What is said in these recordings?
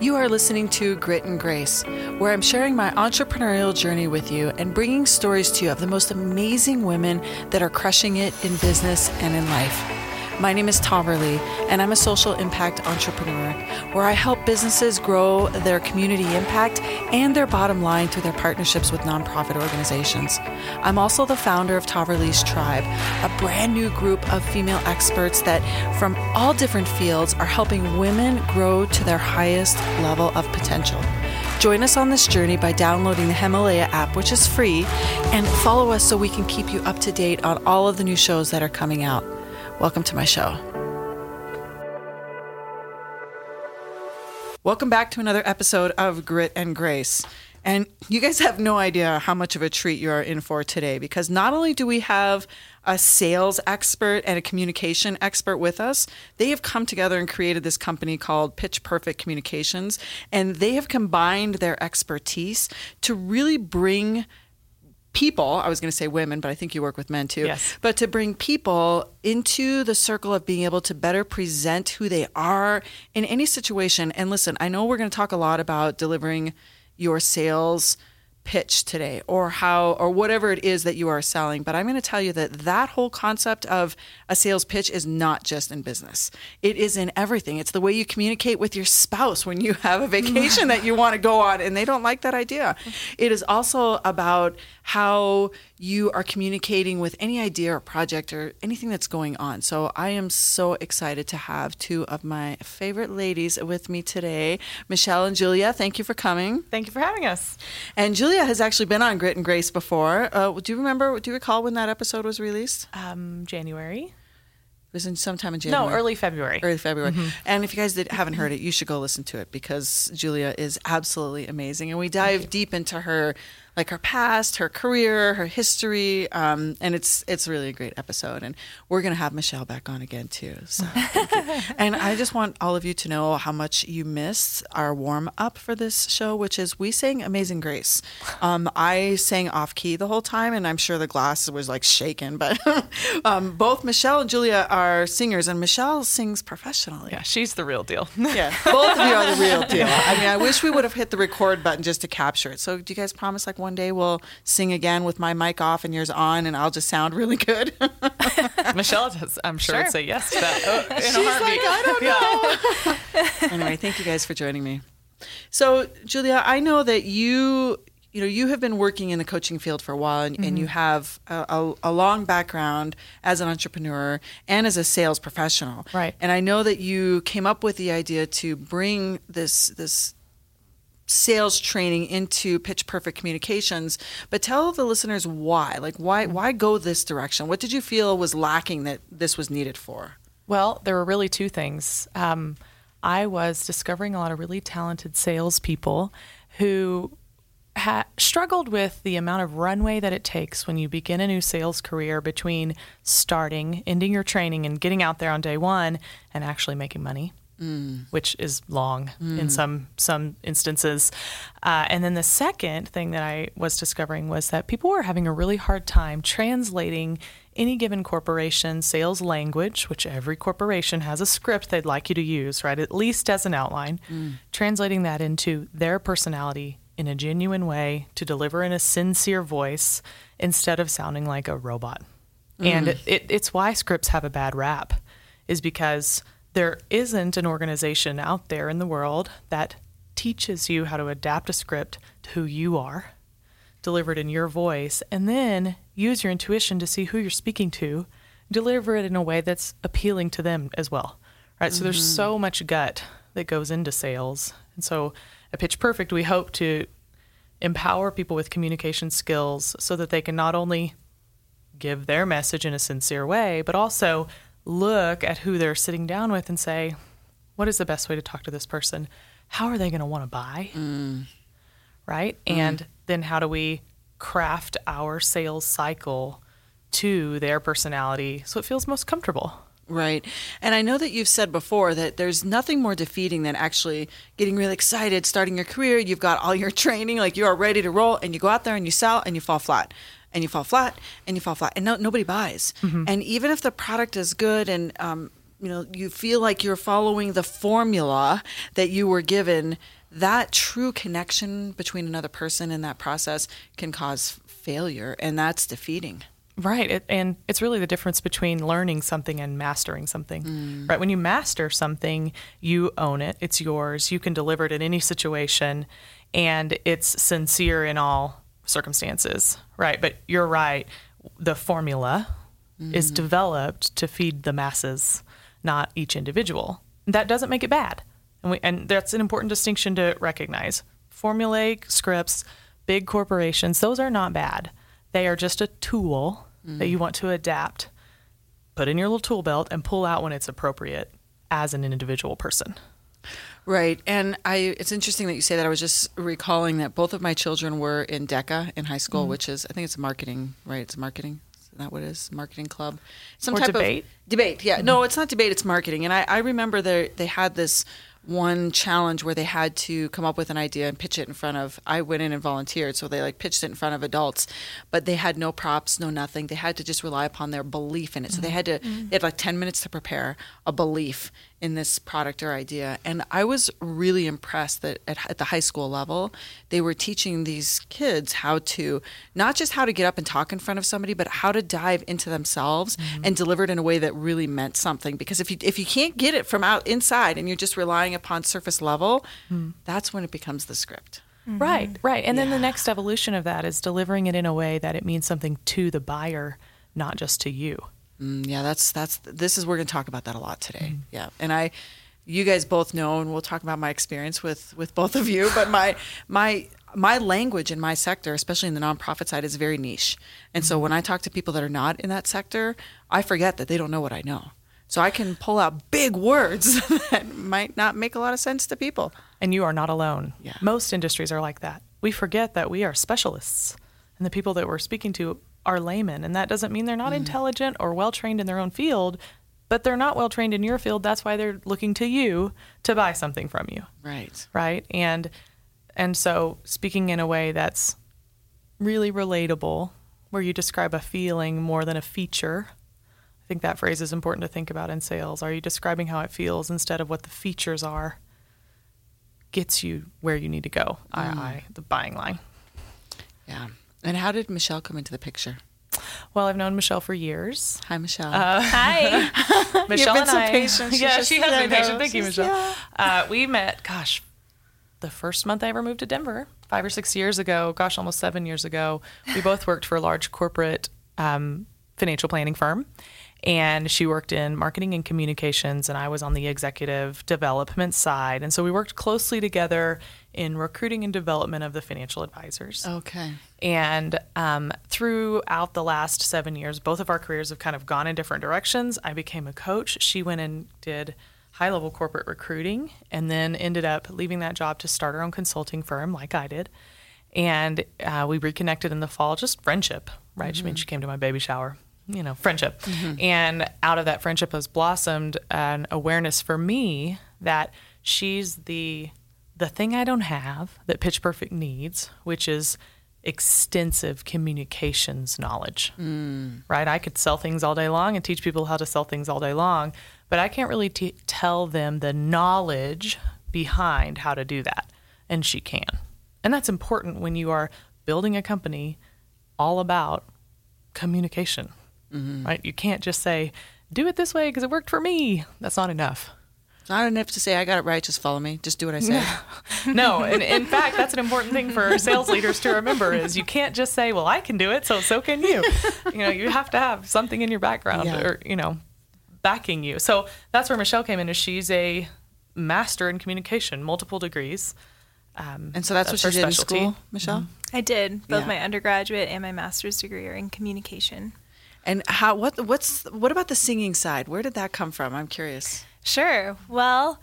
You are listening to Grit and Grace, where I'm sharing my entrepreneurial journey with you and bringing stories to you of the most amazing women that are crushing it in business and in life. My name is Taverly, and I'm a social impact entrepreneur where I help businesses grow their community impact and their bottom line through their partnerships with nonprofit organizations. I'm also the founder of Taverly's Tribe, a brand new group of female experts that, from all different fields, are helping women grow to their highest level of potential. Join us on this journey by downloading the Himalaya app, which is free, and follow us so we can keep you up to date on all of the new shows that are coming out. Welcome to my show. Welcome back to another episode of Grit and Grace. And you guys have no idea how much of a treat you are in for today because not only do we have a sales expert and a communication expert with us, they have come together and created this company called Pitch Perfect Communications. And they have combined their expertise to really bring people, I was going to say women, but I think you work with men too. Yes. But to bring people into the circle of being able to better present who they are in any situation. And listen, I know we're going to talk a lot about delivering your sales pitch today or how or whatever it is that you are selling but i'm going to tell you that that whole concept of a sales pitch is not just in business it is in everything it's the way you communicate with your spouse when you have a vacation that you want to go on and they don't like that idea it is also about how you are communicating with any idea or project or anything that's going on so i am so excited to have two of my favorite ladies with me today michelle and julia thank you for coming Thank you for having us. and Julia has actually been on Grit and Grace before. Uh, do you remember? Do you recall when that episode was released? Um, January? It was in sometime in January. No, early February. Early February. And if you guys did, haven't heard it, you should go listen to it because Julia is absolutely amazing. And we dive deep into her, like her past, her career, her history, um, and it's it's really a great episode. And we're gonna have Michelle back on again too. So, and I just want all of you to know how much you missed our warm up for this show, which is we sang Amazing Grace. Um, I sang off key the whole time, and I'm sure the glass was like shaking. But um, both Michelle and Julia are singers, and Michelle sings professionally. Yeah, she's the real deal. Yeah, both of you are the real deal. I mean, I wish we would have hit the record button just to capture it. So, do you guys promise like one day we'll sing again with my mic off and yours on, and I'll just sound really good? Michelle, does, I'm sure, Sure. would say yes to that. Oh, in She's a like. I don't know. anyway, thank you guys for joining me. So, Julia, I know that you, you know, you have been working in the coaching field for a while, and, and you mm-hmm. have a, a, a long background as an entrepreneur and as a sales professional. Right. And I know that you came up with the idea to bring this this sales training into pitch perfect communications but tell the listeners why like why why go this direction what did you feel was lacking that this was needed for Well, there were really two things. Um, I was discovering a lot of really talented salespeople who ha- struggled with the amount of runway that it takes when you begin a new sales career between starting, ending your training, and getting out there on day one and actually making money. Mm. Which is long in mm. some some instances, uh, and then the second thing that I was discovering was that people were having a really hard time translating any given corporation sales language, which every corporation has a script they'd like you to use, right? At least as an outline, mm. translating that into their personality in a genuine way to deliver in a sincere voice instead of sounding like a robot. And it, it's why scripts have a bad rap, is because there isn't an organization out there in the world that teaches you how to adapt a script to who you are delivered in your voice, and then use your intuition to see who you're speaking to, deliver it in a way that's appealing to them as well. Right? So there's so mm-hmm. much gut that goes into sales. And so at Pitch Perfect, we hope to empower people with communication skills so that they can not only give their message in a sincere way, but also look at who they're sitting down with and say, what is the best way to talk to this person? How are they going to want to buy? Mm. Right? Mm-hmm. And then how do we craft our sales cycle to their personality so it feels most comfortable? Right. And I know that you've said before that there's nothing more defeating than actually getting really excited, starting your career. You've got all your training, like you are ready to roll, and you go out there and you sell and you fall flat. And you fall flat and you fall flat. And no, nobody buys. And even if the product is good and um, you know you feel like you're following the formula that you were given that true connection between another person in that process can cause failure and that's defeating Right. It, and it's really the difference between learning something and mastering something. Mm. Right. When you master something, you own it, it's yours, you can deliver it in any situation, and it's sincere in all circumstances. Right. But you're right. The formula mm. is developed to feed the masses, not each individual. That doesn't make it bad. And, we, and that's an important distinction to recognize. Formulaic scripts, big corporations, those are not bad. They are just a tool mm. that you want to adapt, put in your little tool belt, and pull out when it's appropriate as an individual person. Right. And I it's interesting that you say that. I was just recalling that both of my children were in DECA in high school, mm which is I think it's marketing, right? It's marketing. Is that what it is? Marketing club. Some or type debate? of debate. Debate, yeah. Mm-hmm. No, it's not debate, it's marketing. And I, I remember they they had this one challenge where they had to come up with an idea and pitch it in front of I went in and volunteered so they like pitched it in front of adults but they had no props no nothing they had to just rely upon their belief in it so they had to mm-hmm. they had like 10 minutes to prepare a belief in this product or idea. And I was really impressed that at, at, the high school level, they were teaching these kids how to not just how to get up and talk in front of somebody, but how to dive into themselves mm-hmm. and deliver it in a way that really meant something. Because if you if you can't get it from out inside and you're just relying upon surface level, mm-hmm. that's when it becomes the script. Mm-hmm. Right, right. And yeah. then the next evolution of that is delivering it in a way that it means something to the buyer, not just to you. Mm, yeah, that's that's this is we're going to talk about that a lot today. Mm. Yeah, and I, you guys both know, and we'll talk about my experience with with both of you. But my my my language in my sector, especially in the nonprofit side, is very niche. And so mm-hmm. when I talk to people that are not in that sector, I forget that they don't know what I know. So I can pull out big words that might not make a lot of sense to people. And you are not alone. Yeah. Most industries are like that. We forget that we are specialists, and the people that we're speaking to are laymen, and that doesn't mean they're not mm. intelligent or well trained in their own field, but they're not well trained in your field. That's why they're looking to you to buy something from you. Right. Right. And and so speaking in a way that's really relatable, where you describe a feeling more than a feature. I think that phrase is important to think about in sales. Are you describing how it feels instead of what the features are? Gets you where you need to go. Mm. I, I the buying line. Yeah. And how did Michelle come into the picture? Well, I've known Michelle for years. Hi, Michelle. Uh, Hi. Michelle You've been and I. Patient. Yeah, she has been patient. Thank you, Michelle. Yeah. Uh, we met, gosh, the first month I ever moved to Denver, five or six years ago. Gosh, almost seven years ago. We both worked for a large corporate um, financial planning firm, and she worked in marketing and communications and I was on the executive development side. And so we worked closely together in recruiting and development of the financial advisors. Okay. And um, throughout the last seven years both of our careers have kind of gone in different directions. I became a coach. She went and did high level corporate recruiting and then ended up leaving that job to start her own consulting firm like I did. And uh, we reconnected in the fall just friendship right? Mm-hmm. I mean, she came to my baby shower you know, friendship. Mm-hmm. And out of that friendship has blossomed an awareness for me that she's the the thing I don't have that Pitch Perfect needs, which is extensive communications knowledge. Mm. Right? I could sell things all day long and teach people how to sell things all day long, but I can't really t- tell them the knowledge behind how to do that. And she can. And that's important when you are building a company all about communication mm-hmm. right? You can't just say, do it this way because it worked for me. That's not enough. It's not enough to say, I got it right, just follow me. Just do what I say. no, and in fact, that's an important thing for sales leaders to remember is you can't just say, well, I can do it, so so can you. You know, you have to have something in your background yeah. or, you know, backing you. So that's where Michelle came in is she's a master in communication, multiple degrees. Um, and so that's, that's what you did specialty. in school, Michelle? Mm-hmm. I did. Both yeah. my undergraduate and my master's degree are in communication. And how what what's what about the singing side? Where did that come from? I'm curious. Sure. Well,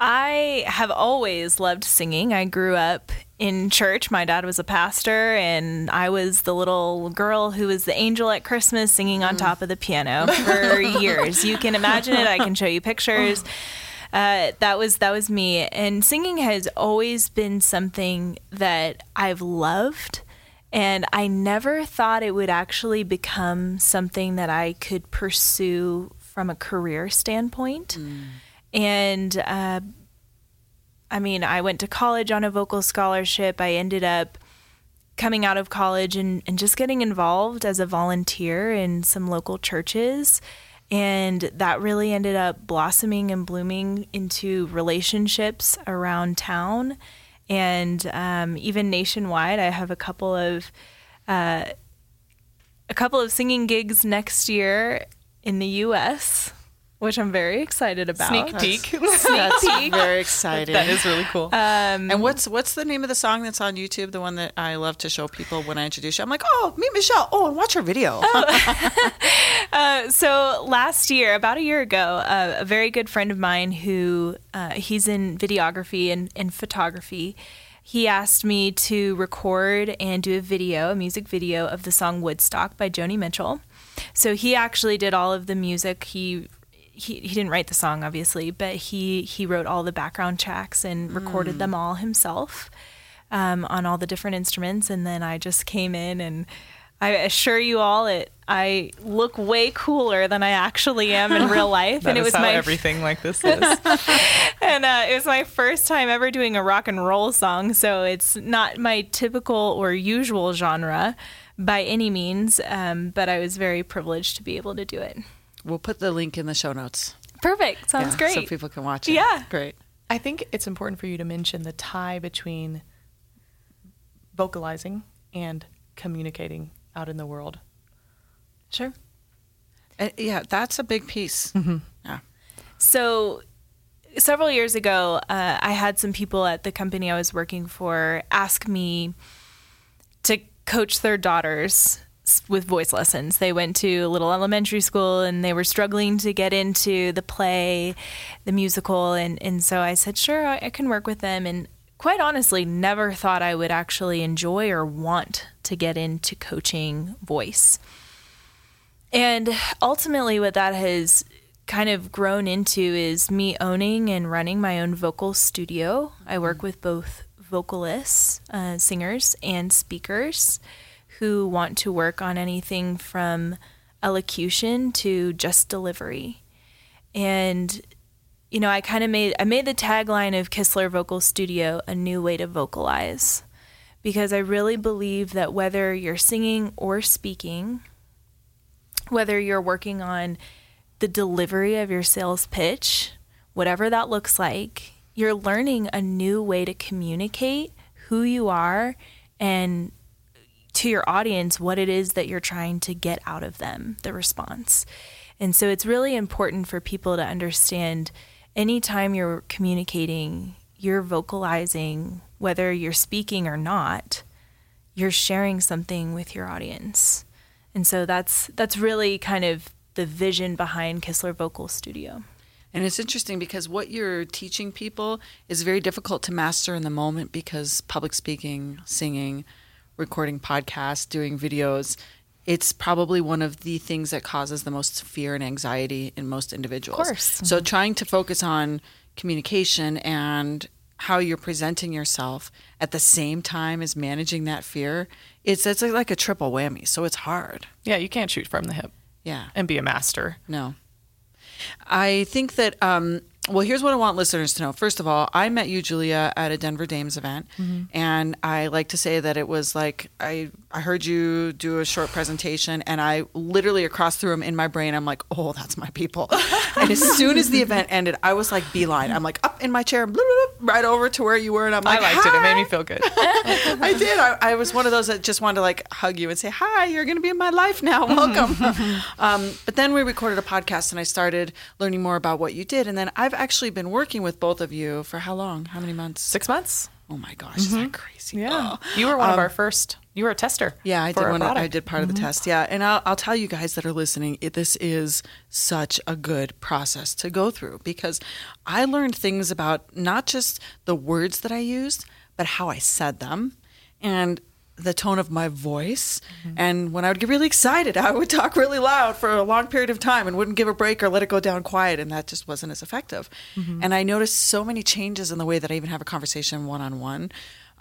I have always loved singing. I grew up in church. My dad was a pastor, and I was the little girl who was the angel at Christmas singing on mm. top of the piano for years. You can imagine it. I can show you pictures. Uh, that was that was me, and singing has always been something that I've loved. And I never thought it would actually become something that I could pursue from a career standpoint. And uh, I mean, I went to college on a vocal scholarship. I ended up coming out of college and, and just getting involved as a volunteer in some local churches. And that really ended up blossoming and blooming into relationships around town and um, even nationwide. I have a couple of uh, a couple of singing gigs next year in the U.S., which I'm very excited about. Sneak peek. That's peek. very exciting. that is really cool. and what's what's the name of the song that's on YouTube? The one that I love to show people when I introduce you. I'm like, oh, meet Michelle. Oh, and watch her video. Uh, so last year, about a year ago, uh, a very good friend of mine who uh, he's in videography and, and photography. He asked me to record and do a video, a music video of the song Woodstock by Joni Mitchell. So he actually did all of the music. He he, he didn't write the song obviously, but he he wrote all the background tracks and recorded them all himself um, on all the different instruments. And then I just came in and I assure you all it I look way cooler than I actually am in real life. And it was how my everything like this is. and uh, it was my first time ever doing a rock and roll song, so it's not my typical or usual genre by any means. Um, but I was very privileged to be able to do it. We'll put the link in the show notes. Perfect. Sounds Yeah, great. So people can watch it. Yeah. Great. I think it's important for you to mention the tie between vocalizing and communicating out in the world. sure. Uh, yeah, that's a big piece. Yeah. So, several years ago, uh, I had some people at the company I was working for ask me to coach their daughters s- with voice lessons. They went to a little elementary school and they were struggling to get into the play, the musical, and, and so I said, sure, I, I can work with them. And quite honestly, never thought I would actually enjoy or want to get into coaching voice. And ultimately, what that has kind of grown into is me owning and running my own vocal studio. I work with both vocalists, uh, singers, and speakers who want to work on anything from elocution to just delivery. And you know, I kind of made I made the tagline of Kistler Vocal Studio a new way to vocalize because I really believe that whether you're singing or speaking, whether you're working on the delivery of your sales pitch, whatever that looks like, you're learning a new way to communicate who you are and to your audience what it is that you're trying to get out of them, the response. And so it's really important for people to understand anytime you're communicating, you're vocalizing, whether you're speaking or not, you're sharing something with your audience. And so that's that's really kind of the vision behind Kistler Vocal Studio. And it's interesting because what you're teaching people is very difficult to master in the moment because public speaking, singing, recording podcasts, doing videos, it's probably one of the things that causes the most fear and anxiety in most individuals. Of course. So trying to focus on communication and how you're presenting yourself at the same time as managing that fear, it's it's like a triple whammy. So it's hard. Yeah, you can't shoot from the hip Yeah. and be a master. No. I think that, um, well, here's what I want listeners to know. First of all, I met you, Julia, at a Denver Dames event. And I like to say that it was like I, I heard you do a short presentation, and I literally across the room in my brain, I'm like, oh, that's my people. and as soon as the event ended, I was like beeline. I'm like up in my chair, right over to where you were. And I'm like, I liked it. It made me feel good. I did. I, I was one of those that just wanted to like hug you and say, "Hi, you're going to be in my life now. Welcome." um, but then we recorded a podcast, and I started learning more about what you did. And then I've actually been working with both of you for how long? How many months? Six months. Oh my gosh, is that mm-hmm. crazy? Yeah. Oh. You were one of um, our first. You were a tester. Yeah, I did one. I did part of the mm-hmm. test. Yeah, and I'll, I'll tell you guys that are listening, it, this is such a good process to go through because I learned things about not just the words that I used, but how I said them, and the tone of my voice. And when I would get really excited, I would talk really loud for a long period of time and wouldn't give a break or let it go down quiet, and that just wasn't as effective. And I noticed so many changes in the way that I even have a conversation one on one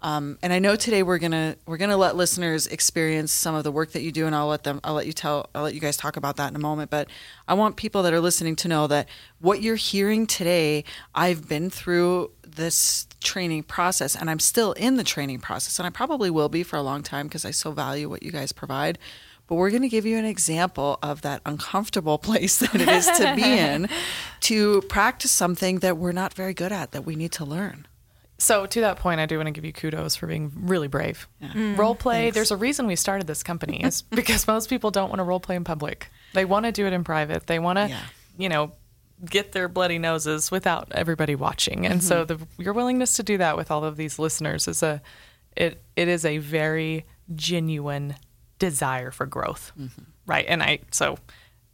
Um, and I know today we're gonna we're gonna let listeners experience some of the work that you do, and I'll let them I'll let you tell I'll let you guys talk about that in a moment. But I want people that are listening to know that what you're hearing today, I've been through this training process, and I'm still in the training process, and I probably will be for a long time because I so value what you guys provide. But we're going to give you an example of that uncomfortable place that it is to be in to practice something that we're not very good at that we need to learn. So to that point, I do want to give you kudos for being really brave. Yeah. Mm, role play. There's a reason we started this company is because most people don't want to role play in public. They want to do it in private. They want to, Yeah. you know, get their bloody noses without everybody watching. And so the your willingness to do that with all of these listeners is a it it is a very genuine desire for growth. Right. And I so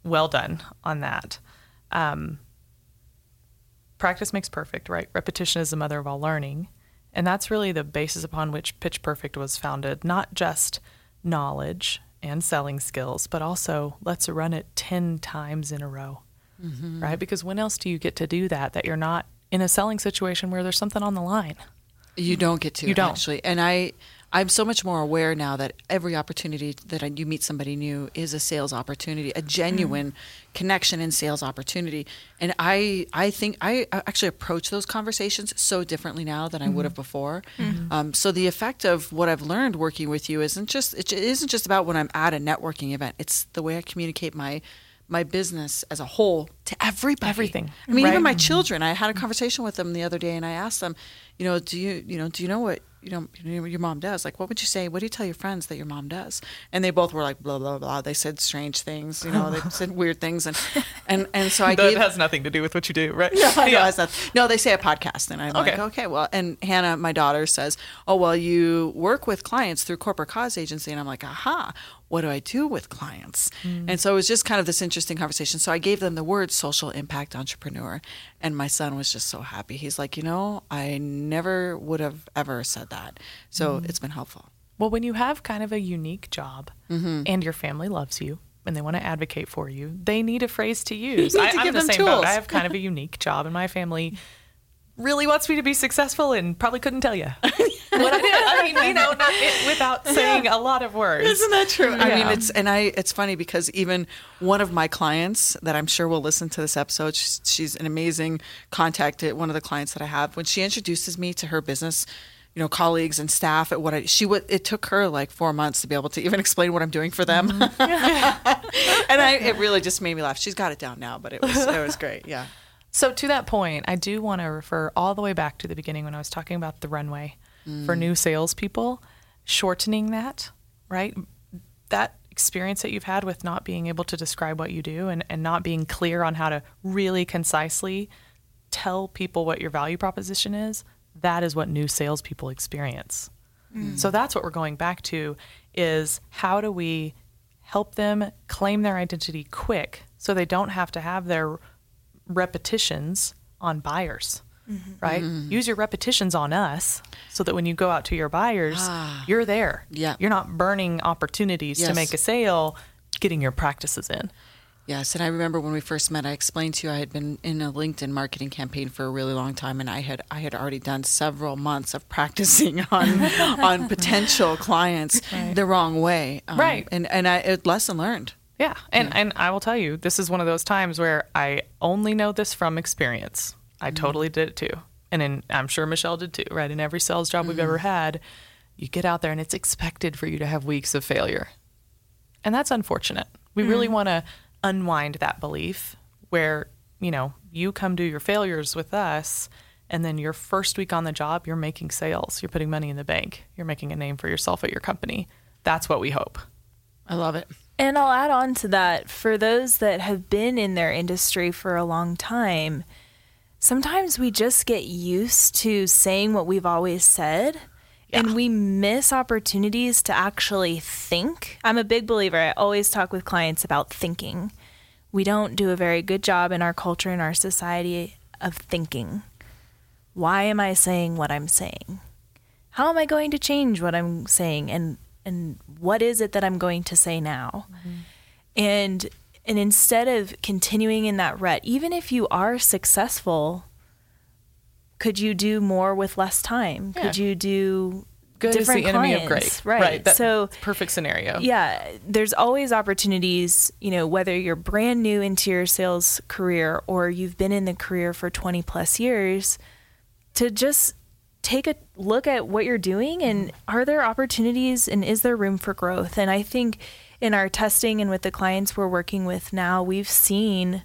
well done on that. Um, practice makes perfect, right? Repetition is the mother of all learning. And that's really the basis upon which Pitch Perfect was founded, not just knowledge and selling skills, but also let's run it 10 times in a row, Mm-hmm. right? Because when else do you get to do that that you're not in a selling situation where there's something on the line? You don't get to You don't. actually, and I, I'm so much more aware now that every opportunity that I, you meet somebody new is a sales opportunity, a genuine mm. connection and sales opportunity. And I, I think I actually approach those conversations so differently now than I would have mm-hmm. before. Mm-hmm. Um, so the effect of what I've learned working with you isn't just it isn't just about when I'm at a networking event. It's the way I communicate my my business as a whole to everybody. Everything, I mean, even my children. I had a conversation with them the other day, and I asked them, you know, do you, you know, do you know what, you know, your mom does? Like, what would you say? What do you tell your friends that your mom does? And they both were like, blah blah blah. They said strange things, you know, they said weird things, and and and so I that gave. has nothing to do with what you do, right? No, I know, it's not- no, they say a podcast, and I'm like, Okay. okay, well, and Hannah, my daughter, says, oh, well, you work with clients through corporate cause agency, and I'm like, aha, what do I do with clients? And so it was just kind of this interesting conversation. So I gave them the word social impact entrepreneur, and my son was just so happy. He's like, you know, I never would have ever said that, so it's been helpful. Well, when you have kind of a unique job Mm-hmm. and your family loves you and they want to advocate for you, they need a phrase to use. I, give the them same boat. tools. I have kind of a unique job, and my family really wants me to be successful and probably couldn't tell you what I. I mean, you know, not, it, without saying a lot of words. Isn't that true? I mean, it's and I. It's funny because even one of my clients that I'm sure will listen to this episode, she's, she's an amazing contact. At one of the clients that I have, when she introduces me to her business, you know, colleagues and staff at what I she would. It took her like four months to be able to even explain what I'm doing for them, mm-hmm. and I it really just made me laugh. She's got it down now, but it was it was great. Yeah. So to that point, I do want to refer all the way back to the beginning when I was talking about the runway for mm. new salespeople, shortening that, right? That experience that you've had with not being able to describe what you do and, and not being clear on how to really concisely tell people what your value proposition is, that is what new salespeople experience. Mm. So that's what we're going back to is how do we help them claim their identity quick so they don't have to have their repetitions on buyers, Mm-hmm. right? Mm-hmm. Use your repetitions on us so that when you go out to your buyers, ah. you're there. Yeah. You're not burning opportunities to make a sale, getting your practices in. Yes, and I remember when we first met, I explained to you I had been in a LinkedIn marketing campaign for a really long time, and I had I had already done several months of practicing on on potential clients the wrong way. Um, Right. and and I it, lesson learned. Yeah, and and I will tell you, this is one of those times where I only know this from experience. I mm-hmm. totally did it too, and in, I'm sure Michelle did too. Right, in every sales job we've ever mm-hmm. had, you get out there and it's expected for you to have weeks of failure, and that's unfortunate. We really mm-hmm. want to unwind that belief where you know you come do your failures with us. And then your first week on the job, you're making sales. You're putting money in the bank. You're making a name for yourself at your company. That's what we hope. I love it. And I'll add on to that for those that have been in their industry for a long time, sometimes we just get used to saying what we've always said and we miss opportunities to actually think. I'm a big believer. I always talk with clients about thinking. We don't do a very good job in our culture and our society of thinking. Why am I saying what I'm saying? How am I going to change what I'm saying and and what is it that I'm going to say now? Mm-hmm. And and instead of continuing in that rut, even if you are successful, could you do more with less time? Could you do Good different is the enemy of clients, great. right? That so perfect scenario. yeah, there's always opportunities, you know, whether you're brand new into your sales career or you've been in the career for 20 plus years, to just take a look at what you're doing and are there opportunities and is there room for growth? And I think in our testing and with the clients we're working with now, we've seen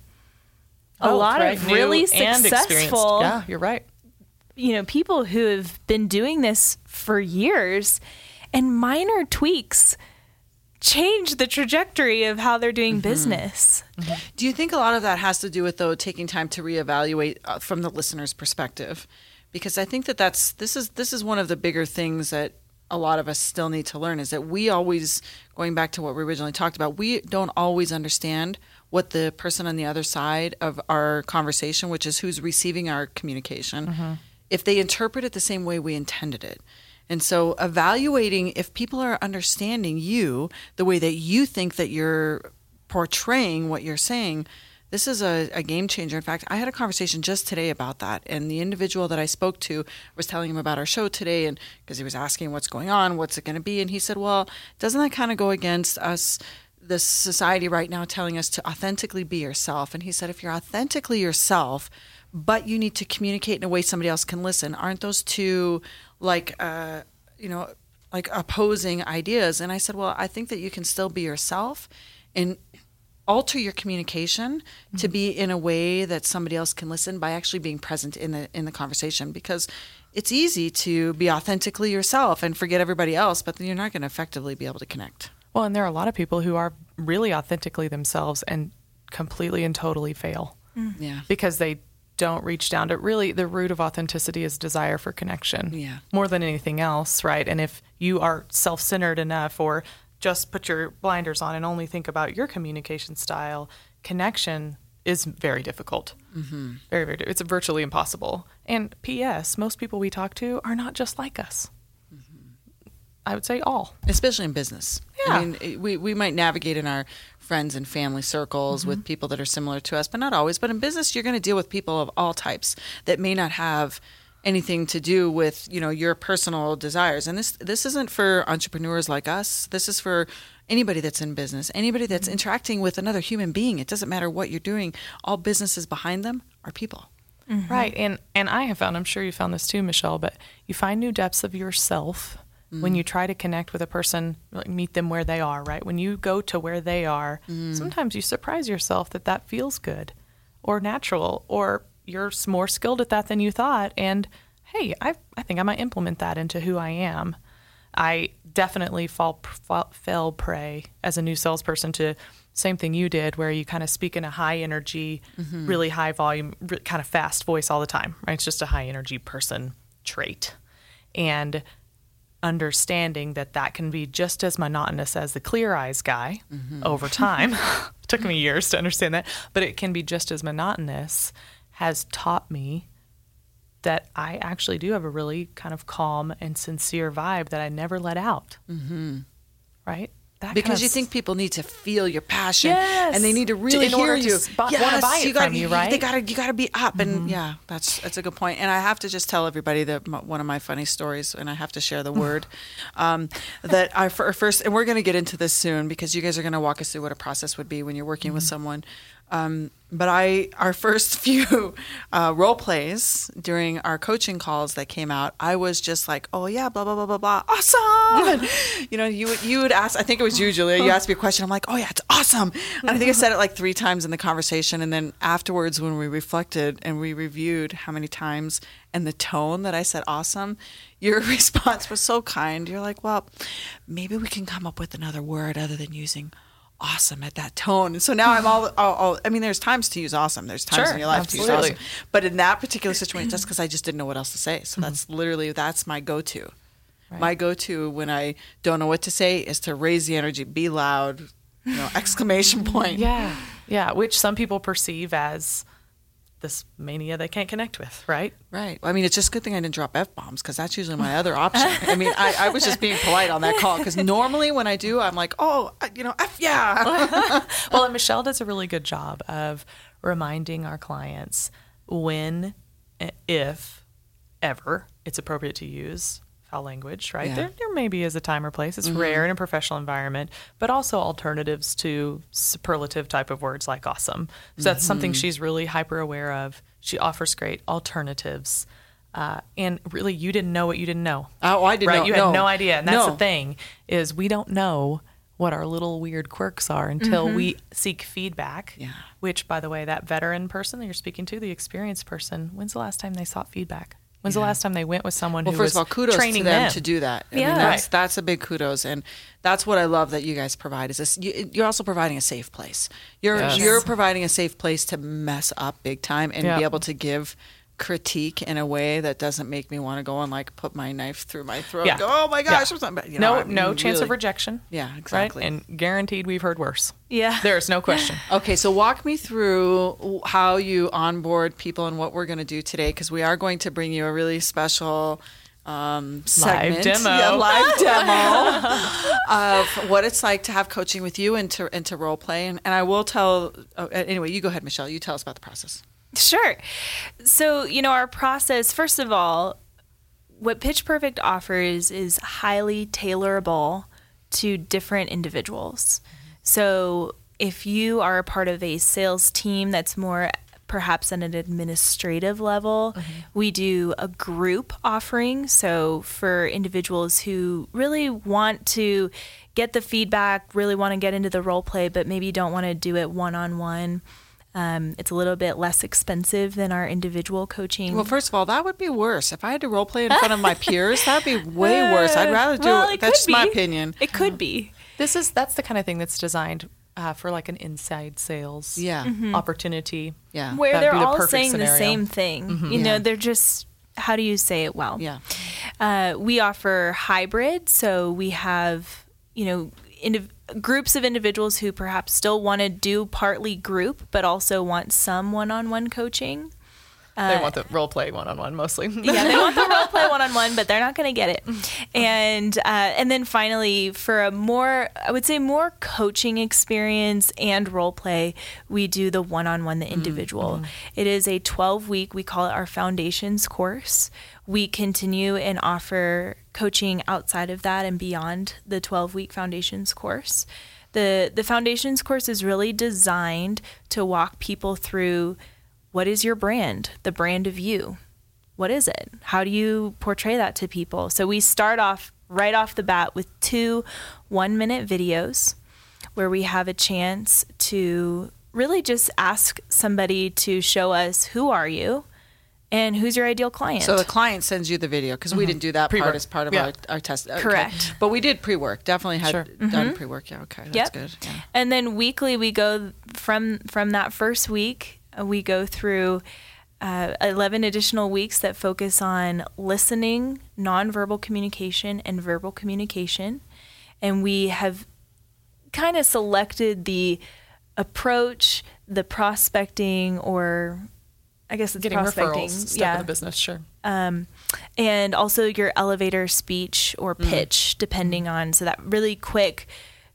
a Both, lot right? of New really successful Yeah, you're right. you know, people who have been doing this for years and minor tweaks change the trajectory of how they're doing business. Do you think a lot of that has to do with though taking time to reevaluate uh, from the listener's perspective? Because I think that that's this is this is one of the bigger things that a lot of us still need to learn is that we always going back to what we originally talked about, we don't always understand what the person on the other side of our conversation, which is who's receiving our communication, mm-hmm. if they interpret it the same way we intended it. And so evaluating if people are understanding you the way that you think that you're portraying what you're saying, this is a, a game changer. In fact, I had a conversation just today about that. And the individual that I spoke to was telling him about our show today and because he was asking what's going on, what's it going to be? And he said, Well, doesn't that kind of go against us? This society right now telling us to authentically be yourself. And he said, if you're authentically yourself, but you need to communicate in a way somebody else can listen, aren't those two like, uh, you know, like opposing ideas? And I said, well, I think that you can still be yourself and alter your communication to be mm-hmm. in a way that somebody else can listen by actually being present in the in the conversation because it's easy to be authentically yourself and forget everybody else but then you're not going to effectively be able to connect Well, and there are a lot of people who are really authentically themselves and completely and totally fail mm. yeah because they don't reach down to really the root of authenticity is desire for connection. Yeah. More than anything else, right? And if you are self centered enough or just put your blinders on and only think about your communication style, connection is very difficult. Mm-hmm. Very, very, it's virtually impossible. And P.S., most people we talk to are not just like us. Mm-hmm. I would say all. especially in business. Yeah. I mean, eh, we, we might navigate in our friends and family circles with mm-hmm. people that are similar to us, but not always. But in business, you're going to deal with people of all types that may not have anything to do with you know your personal desires. And this this isn't for entrepreneurs like us. This is for anybody that's in business, anybody that's mm-hmm. interacting with another human being. It doesn't matter what you're doing. All businesses behind them are people. Mm-hmm. Right. And and I have found, I'm sure you found this too, Michelle, but you find new depths of yourself when mm-hmm. you try to connect with a person, like meet them where they are, right? When you go to where they are, sometimes you surprise yourself that that feels good or natural or you're more skilled at that than you thought and hey, I I think I might implement that into who I am. I definitely fall, fall fell prey as a new salesperson to same thing you did, where you kind of speak in a high energy, mm-hmm. really high volume, kind of fast voice all the time. Right? It's just a high energy person trait, and understanding that that can be just as monotonous as the clear eyes guy mm-hmm. over time. Took me years to understand that, but it can be just as monotonous. Has taught me that I actually do have a really kind of calm and sincere vibe that I never let out. Mm-hmm. Right? That kind Because of you think people need to feel your passion, Yes. and they need to really in hear you. s- bu- wanna buy it gotta, from you, right? They gotta, you gotta be up, and yeah, that's that's a good point. And I have to just tell everybody that m- one of my funny stories, and I have to share the word um, that I fir- first, and we're going to get into this soon because you guys are going to walk us through what a process would be when you're working with someone. Um, but I, our first few uh, role plays during our coaching calls that came out, I was just like, "Oh yeah, blah blah blah blah blah, awesome!" And, you know, you would you would ask. I think it was you, Julia. You asked me a question. I'm like, "Oh yeah, it's awesome!" And I think I said it like three times in the conversation, and then afterwards, when we reflected and we reviewed how many times and the tone that I said "awesome," your response was so kind. You're like, "Well, maybe we can come up with another word other than using." Awesome at that tone. And so now I'm all, all, all I mean, there's times to use awesome. There's times Sure, in your life to use awesome. But in that particular situation, just because I just didn't know what else to say. So that's mm-hmm. literally, that's my go-to. My go-to when I don't know what to say is to raise the energy, be loud, you know, exclamation point. Yeah. Yeah. Which some people perceive as this mania they can't connect with, right? Right. Well, I mean, it's just a good thing I didn't drop f bombs because that's usually my other option. I mean, I, I was just being polite on that call because normally when I do, I'm like, oh, uh, you know, f yeah. well, and Michelle does a really good job of reminding our clients when, eh, if ever, it's appropriate to use foul language, right? Yeah. There, there maybe is a time or place. It's mm-hmm. rare in a professional environment, but also alternatives to superlative type of words like awesome. So that's mm-hmm. something she's really hyper aware of. She offers great alternatives. Uh, and really, you didn't know what you didn't know. Oh, I didn't right? know. You had no, no idea. And that's no. the thing is we don't know what our little weird quirks are until mm-hmm. we seek feedback. Yeah. Which, by the way, that veteran person that you're speaking to, the experienced person, when's the last time they sought feedback? When's yeah. the last time they went with someone well, who first was of all, kudos training to them, them, to do that. I yeah, mean, that's, right. that's a big kudos, and that's what I love that you guys provide. Is this, you, are also providing a safe place. You're yes. you're providing a safe place to mess up big time and be able to give critique in a way that doesn't make me want to go and like put my knife through my throat. Yeah. Go, oh my gosh, yeah. something. You know, no, I mean, no chance of rejection. Yeah, exactly. Right? And guaranteed, we've heard worse. Yeah, there's no question. okay, so walk me through how you onboard people and what we're going to do today because we are going to bring you a really special. Um, segment, live demo, yeah, live demo of what it's like to have coaching with you and to and to role play. And, and I will tell. Oh, anyway, you go ahead, Michelle. You tell us about the process. Sure. So, you know, our process, first of all, what Pitch Perfect offers is highly tailorable to different individuals. So, if you are a part of a sales team that's more perhaps at an administrative level, mm-hmm. we do a group offering. So, for individuals who really want to get the feedback, really want to get into the role play, but maybe don't want to do it one on one um, it's a little bit less expensive than our individual coaching. Well, first of all, that would be worse. If I had to role play in front of my peers, that'd be way worse. I'd rather do well, it. That's just my opinion. It could be. This is that's the kind of thing that's designed uh, for like an inside sales yeah. mm-hmm. opportunity. Yeah, where That'd they're the all saying scenario. the same thing. Mm-hmm. You yeah. know, they're just how do you say it well? Yeah. Uh, we offer hybrid, so we have you know indiv- groups of individuals who perhaps still want to do partly group, but also want some one on one coaching. Uh, they want the role play one on one mostly. yeah, they want the role play one on one, but they're not going to get it. And uh, and then finally, for a more, I would say more coaching experience and role play, we do the one on one, the individual. Mm-hmm. It is a twelve week. We call it our foundations course. We continue and offer coaching outside of that and beyond the 12 week foundations course. The, the foundations course is really designed to walk people through what is your brand, the brand of you. What is it? How do you portray that to people? So we start off right off the bat with two one minute videos where we have a chance to really just ask somebody to show us who are you and who's your ideal client. So the client sends you the video because mm-hmm. we didn't do that Pre-work. part as part of yeah. our, our test. Okay. Correct. But we did pre-work. Definitely had sure. done mm-hmm. pre-work. Yeah. Okay. That's yep. good. Yeah. And then weekly we go from from that first week we go through. Uh, 11 additional weeks that focus on listening, nonverbal communication, and verbal communication. And we have kind of selected the approach, the prospecting, or I guess it's getting prospecting. referrals, step yeah. of the business, sure. Um, and also your elevator speech or mm. pitch, mm. depending on so that really quick,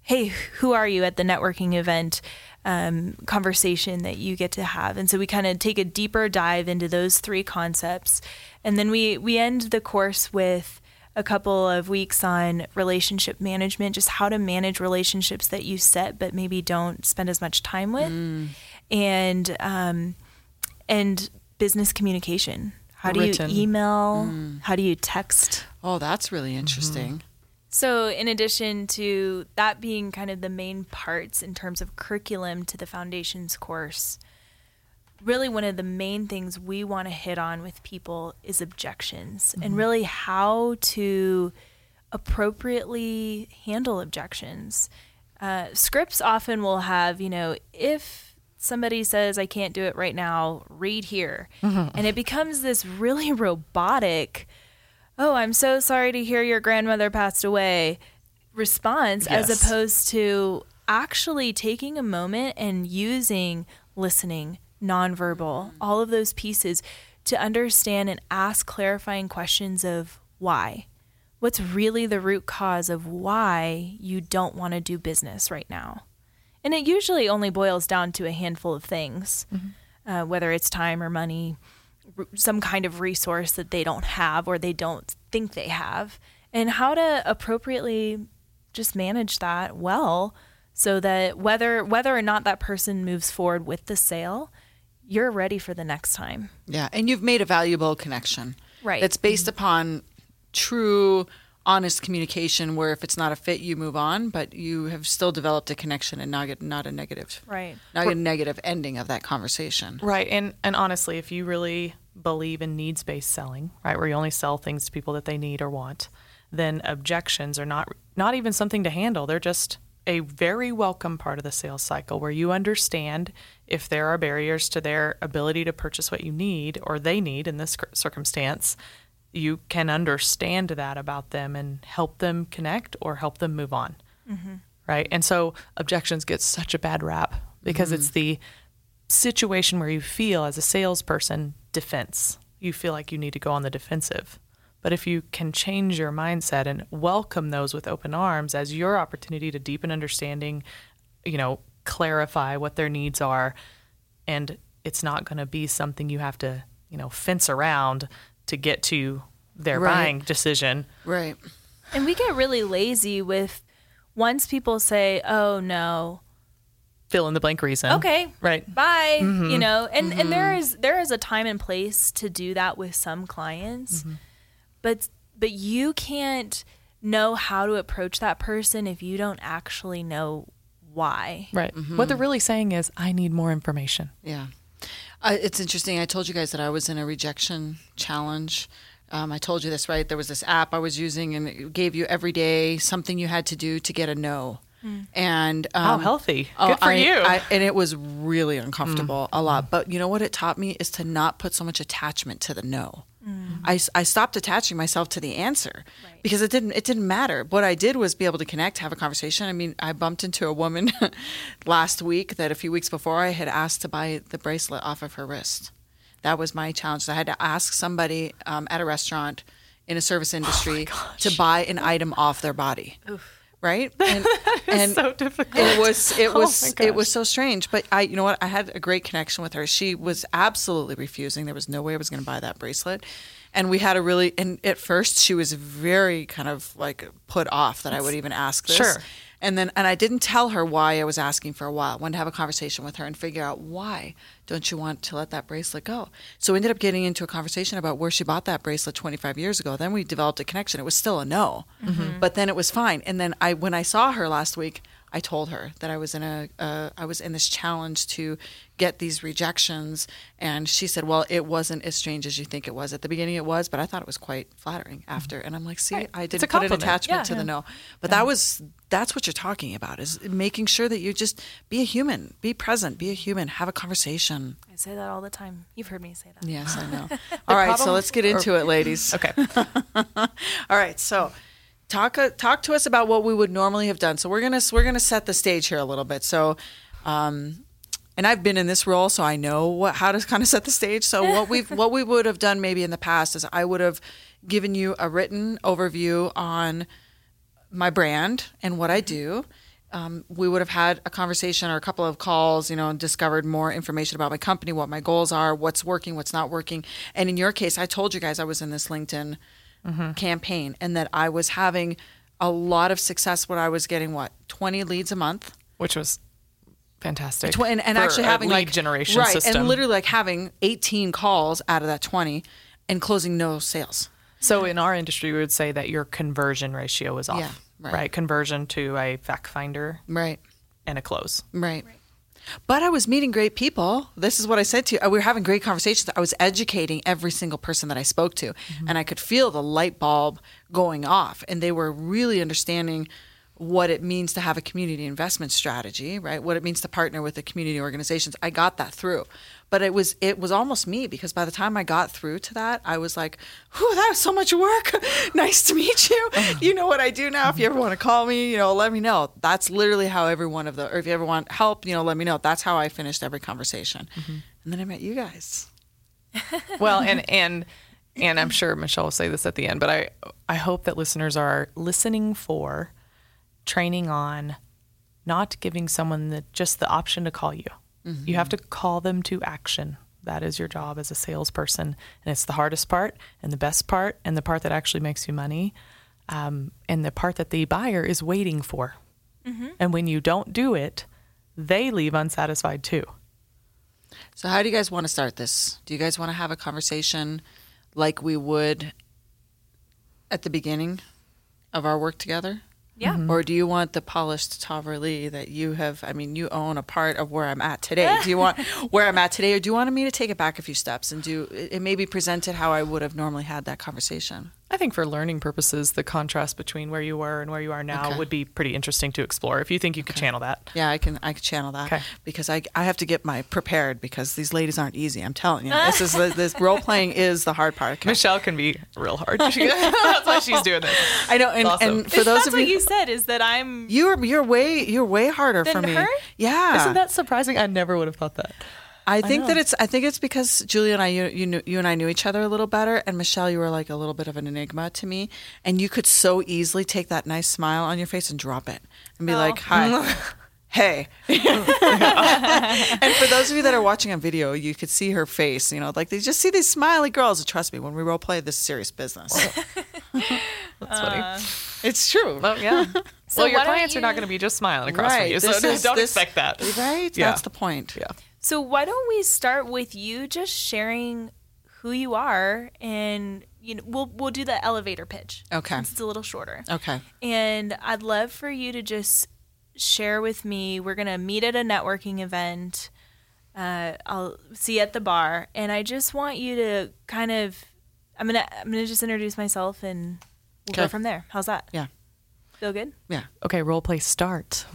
hey, who are you at the networking event? Um, conversation that you get to have, and so we kind of take a deeper dive into those three concepts, and then we we end the course with a couple of weeks on relationship management, just how to manage relationships that you set but maybe don't spend as much time with, mm. and um, and business communication. How do Written. you email? Mm. How do you text? Oh, that's really interesting. Mm-hmm. So, in addition to that being kind of the main parts in terms of curriculum to the foundations course, really one of the main things we want to hit on with people is objections mm-hmm. and really how to appropriately handle objections. Uh, scripts often will have, you know, if somebody says I can't do it right now, read here. Mm-hmm. And it becomes this really robotic, oh, I'm so sorry to hear your grandmother passed away response yes. as opposed to actually taking a moment and using listening, nonverbal, mm-hmm. all of those pieces to understand and ask clarifying questions of why. What's really the root cause of why you don't want to do business right now? And it usually only boils down to a handful of things, mm-hmm. uh, whether it's time or money, some kind of resource that they don't have or they don't think they have and how to appropriately just manage that well so that whether whether or not that person moves forward with the sale you're ready for the next time Yeah, and you've made a valuable connection. Right. That's based mm-hmm. upon true, honest communication. Where if it's not a fit, you move on, but you have still developed a connection and not get not a negative, right not a negative ending of that conversation. Right. And and honestly, if you really believe in needs based selling, right, where you only sell things to people that they need or want, then objections are not not even something to handle. They're just a very welcome part of the sales cycle where you understand if there are barriers to their ability to purchase what you need or they need in this circumstance. You can understand that about them and help them connect or help them move on. Mm-hmm. Right. And so objections get such a bad rap because it's mm-hmm. the situation where you feel as a salesperson defense. You feel like you need to go on the defensive. But if you can change your mindset and welcome those with open arms as your opportunity to deepen understanding, you know, clarify what their needs are, and it's not going to be something you have to, you know, fence around to get to their Right. buying decision. Right. And we get really lazy with once people say, "Oh no, Fill in the blank reason. okay, Right. bye," mm-hmm. you know, and and mm-hmm. there is there is a time and place to do that with some clients, mm-hmm. but but you can't know how to approach that person if you don't actually know why. Right. What they're really saying is, I need more information. Yeah. Uh, it's interesting. I told you guys that I was in a rejection challenge. Um, I told you this, right? There was this app I was using, and it gave you every day something you had to do to get a no. And um, How healthy. oh, Good for I- you. I, and it was really uncomfortable a lot. But you know what it taught me is to not put so much attachment to the no. I, s- I stopped attaching myself to the answer because it didn't it didn't matter. What I did was be able to connect, have a conversation. I mean, I bumped into a woman last week that a few weeks before I had asked to buy the bracelet off of her wrist. That was my challenge. I had to ask somebody um, at a restaurant in a service industry to buy an item off their body. Right? And, and so difficult. it was it Oh was my it was so strange but i you know what? I had a great connection with her. She was absolutely refusing. There was no way i was going to buy that bracelet. And we had a really and at first she was very kind of like put off that i would even ask this. Sure. and then and i didn't tell her why i was asking for a while. I wanted to have a conversation with her and figure out why don't you want to let that bracelet go? So we ended up getting into a conversation about where she bought that bracelet 25 years ago. Then we developed a connection. It was still a no but then it was fine. And then i when i saw her last week I told her that I was in a uh, I was in this challenge to get these rejections, and she said, "Well, it wasn't as strange as you think it was. At the beginning, it was, but I thought it was quite flattering after." And I'm like, "See, Right. I didn't put an attachment Yeah. to the Yeah. no, but that was that's what you're talking about is making sure that you just be a human, be present, be a human, have a conversation." I say that all the time. You've heard me say that. Yes, I know. All right, so let's get into it, ladies. Okay. All right, so talk uh, talk to us about what we would normally have done. So we're gonna we're gonna set the stage here a little bit. So, um, and I've been in this role, so I know what how to kind of set the stage. So what we what we would have done maybe in the past is I would have given you a written overview on my brand and what I do. Um, we would have had a conversation or a couple of calls, you know, and discovered more information about my company, what my goals are, what's working, what's not working. And in your case, I told you guys I was in this LinkedIn campaign and that I was having a lot of success when I was getting what, 20 leads a month? Which was fantastic. Tw- and, and actually having like generation right, system. and literally like having 18 calls out of that 20 and closing no sales. So in our industry, we would say that your conversion ratio is off. Yeah, right. right. Conversion to a fact finder Right. and a close. Right. But I was meeting great people. This is what I said to you. Uh, we were having great conversations. I was educating every single person that I spoke to, mm-hmm. and I could feel the light bulb going off. And they were really understanding what it means to have a community investment strategy, right? What it means to partner with the community organizations. I got that through. But it was it was almost me because by the time I got through to that, I was like, "Whew, that was so much work. nice to meet you. Oh. You know what I do now. If you ever want to call me, you know, let me know." That's literally how every one of the or if you ever want help, you know, let me know. That's how I finished every conversation. Mm-hmm. And then I met you guys. well, and and and I'm sure Michelle will say this at the end, but I I hope that listeners are listening for training on not giving someone the, just the option to call you. You have to call them to action That is your job as a salesperson. And it's the hardest part and the best part and the part that actually makes you money um, and the part that the buyer is waiting for. And when you don't do it, they leave unsatisfied too. So, how do you guys want to start this? Do you guys want to have a conversation like we would at the beginning of our work together? Yeah. Mm-hmm. Or do you want the polished Taverly that you have? I mean, you own a part of where I'm at today. Do you want where I'm at today, or do you want me to take it back a few steps and do it it maybe present it how I would have normally had that conversation? I think for learning purposes, the contrast between where you were and where you are now Okay. would be pretty interesting to explore if you think you could channel that. Yeah, I can I can channel that Okay. because I I have to get my prepared because these ladies aren't easy. I'm telling you, this is this role playing is the hard part. Okay. Michelle can be real hard. She- that's why she's doing this. I know, and, Awesome. and for those That's of what you, you said is that I'm. you're you're way you're way harder Than for me. her? Yeah, Isn't that surprising? I never would have thought that. I think know. that it's I think it's because Julia and I you you, knew, you and I knew each other a little better, and Michelle, you were like a little bit of an enigma to me, and you could so easily take that nice smile on your face and drop it and be Oh. like, "Hi." Hey. and for those of you that are watching on video, you could see her face, you know, like they just see these smiley girls. and Trust me, when we role play this is serious business. That's funny. Uh. it's true. Well, yeah. So well, your clients are not going to be just smiling across from Right. you, so is- don't this- expect that. Right? Yeah. That's the point. Yeah. So why don't we start with you just sharing who you are, and you know we'll we'll do the elevator pitch. Okay. It's a little shorter. Okay. And I'd love for you to just share with me. We're gonna meet at a networking event. Uh, I'll see you at the bar, and I just want you to kind of. I'm gonna I'm gonna just introduce myself, and we'll go from there. How's that? Yeah. Feel good? Yeah. Okay, role play start.